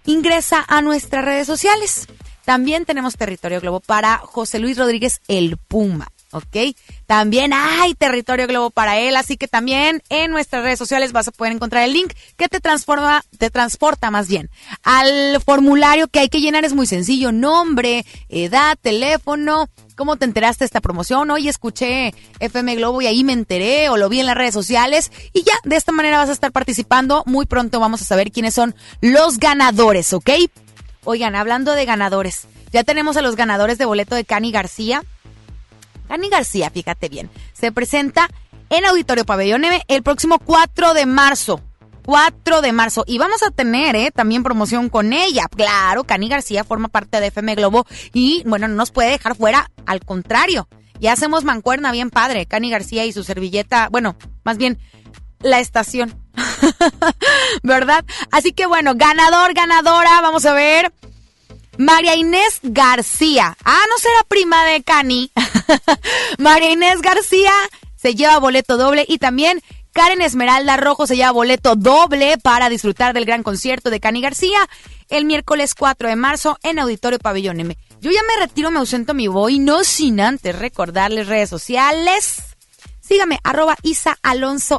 Ingresa a nuestras redes sociales. También tenemos Territorio Globo para José Luis Rodríguez el Puma. ¿ok? También hay territorio globo para él, así que también en nuestras redes sociales vas a poder encontrar el link que te transforma, te transporta más bien al formulario que hay que llenar es muy sencillo, nombre, edad, teléfono, cómo te enteraste de esta promoción, hoy escuché FM Globo y ahí me enteré o lo vi en las redes sociales y ya de esta manera vas a estar participando, muy pronto vamos a saber quiénes son los ganadores, ¿ok? Oigan, hablando de ganadores, ya tenemos a los ganadores de boleto de Cani García, Cani García, fíjate bien, se presenta en Auditorio Pabellón M el próximo 4 de marzo. 4 de marzo. Y vamos a tener eh, también promoción con ella. Claro, Cani García forma parte de FM Globo y, bueno, no nos puede dejar fuera. Al contrario, ya hacemos mancuerna bien padre. Cani García y su servilleta, bueno, más bien la estación. ¿Verdad? Así que, bueno, ganador, ganadora, vamos a ver. María Inés García. Ah, no será prima de Cani. María Inés García se lleva boleto doble y también Karen Esmeralda Rojo se lleva boleto doble para disfrutar del gran concierto de Cani García el miércoles 4 de marzo en Auditorio Pabellón M. Yo ya me retiro, me ausento mi voy, no sin antes recordarles redes sociales. Sígame, arroba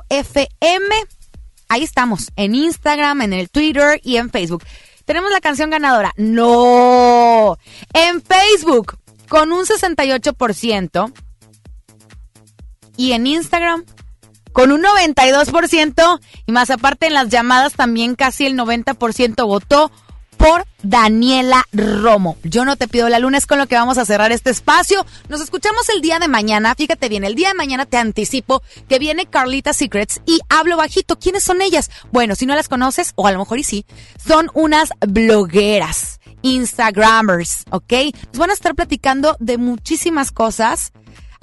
FM. Ahí estamos, en Instagram, en el Twitter y en Facebook. Tenemos la canción ganadora. No. En Facebook, con un 68%. Y en Instagram, con un 92%. Y más aparte, en las llamadas también casi el 90% votó por Daniela Romo. Yo no te pido la luna, es con lo que vamos a cerrar este espacio. Nos escuchamos el día de mañana. Fíjate bien, el día de mañana te anticipo que viene Carlita Secrets y hablo bajito. ¿Quiénes son ellas? Bueno, si no las conoces, o a lo mejor y sí, son unas blogueras, Instagramers, ¿ok? Nos van a estar platicando de muchísimas cosas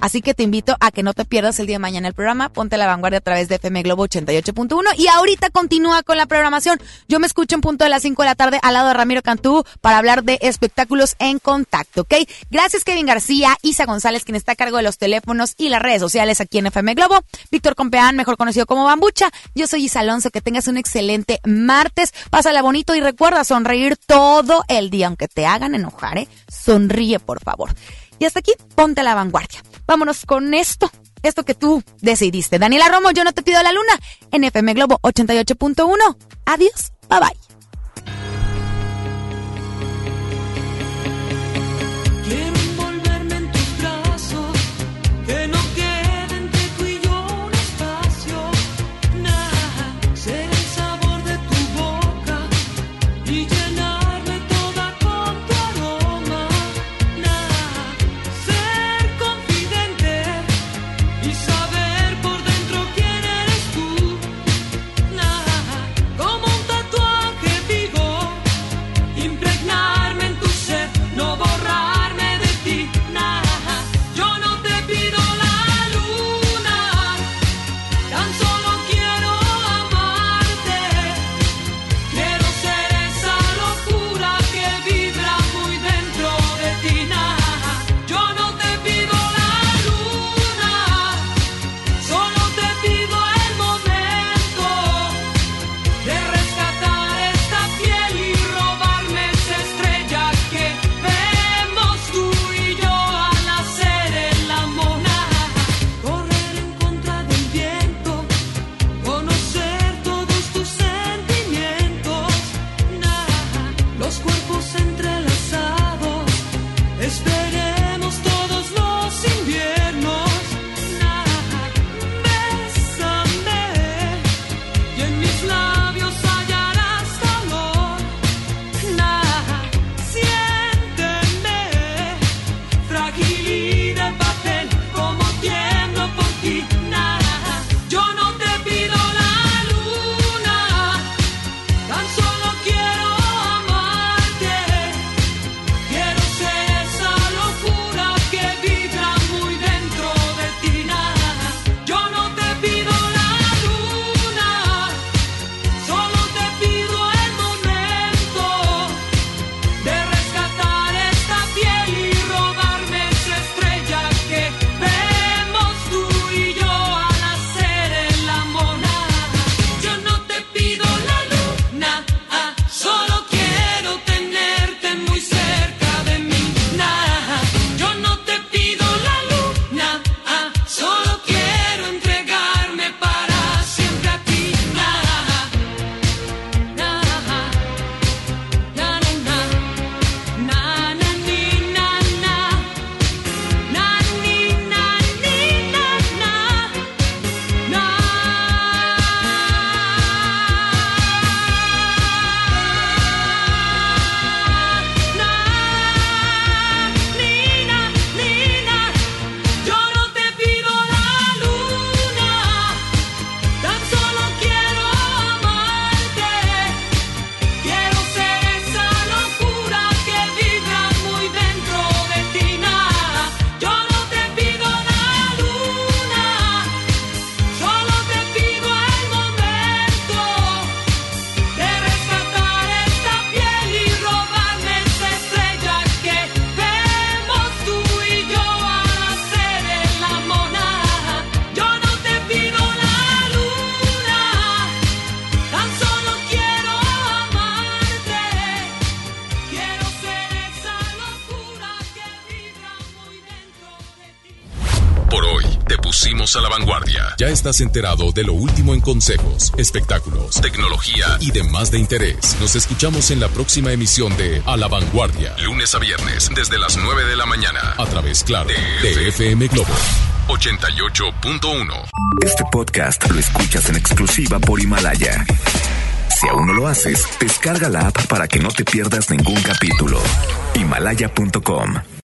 Así que te invito a que no te pierdas el día de mañana el programa. Ponte la vanguardia a través de FM Globo 88.1. Y ahorita continúa con la programación. Yo me escucho en punto de las 5 de la tarde al lado de Ramiro Cantú para hablar de espectáculos en contacto, ¿ok? Gracias Kevin García, Isa González, quien está a cargo de los teléfonos y las redes sociales aquí en FM Globo. Víctor Compeán, mejor conocido como Bambucha. Yo soy Isa Alonso. Que tengas un excelente martes. Pásala bonito y recuerda sonreír todo el día, aunque te hagan enojar, ¿eh? Sonríe, por favor. Y hasta aquí, ponte a la vanguardia. Vámonos con esto, esto que tú decidiste. Daniela Romo, yo no te pido la luna, en FM Globo 88.1. Adiós, bye bye. Ya estás enterado de lo último en consejos, espectáculos, tecnología y demás de interés. Nos escuchamos en la próxima emisión de A la Vanguardia, lunes a viernes, desde las 9 de la mañana, a través, claro, de FM Globo 88.1. Este podcast lo escuchas en exclusiva por Himalaya. Si aún no lo haces, descarga la app para que no te pierdas ningún capítulo. Himalaya.com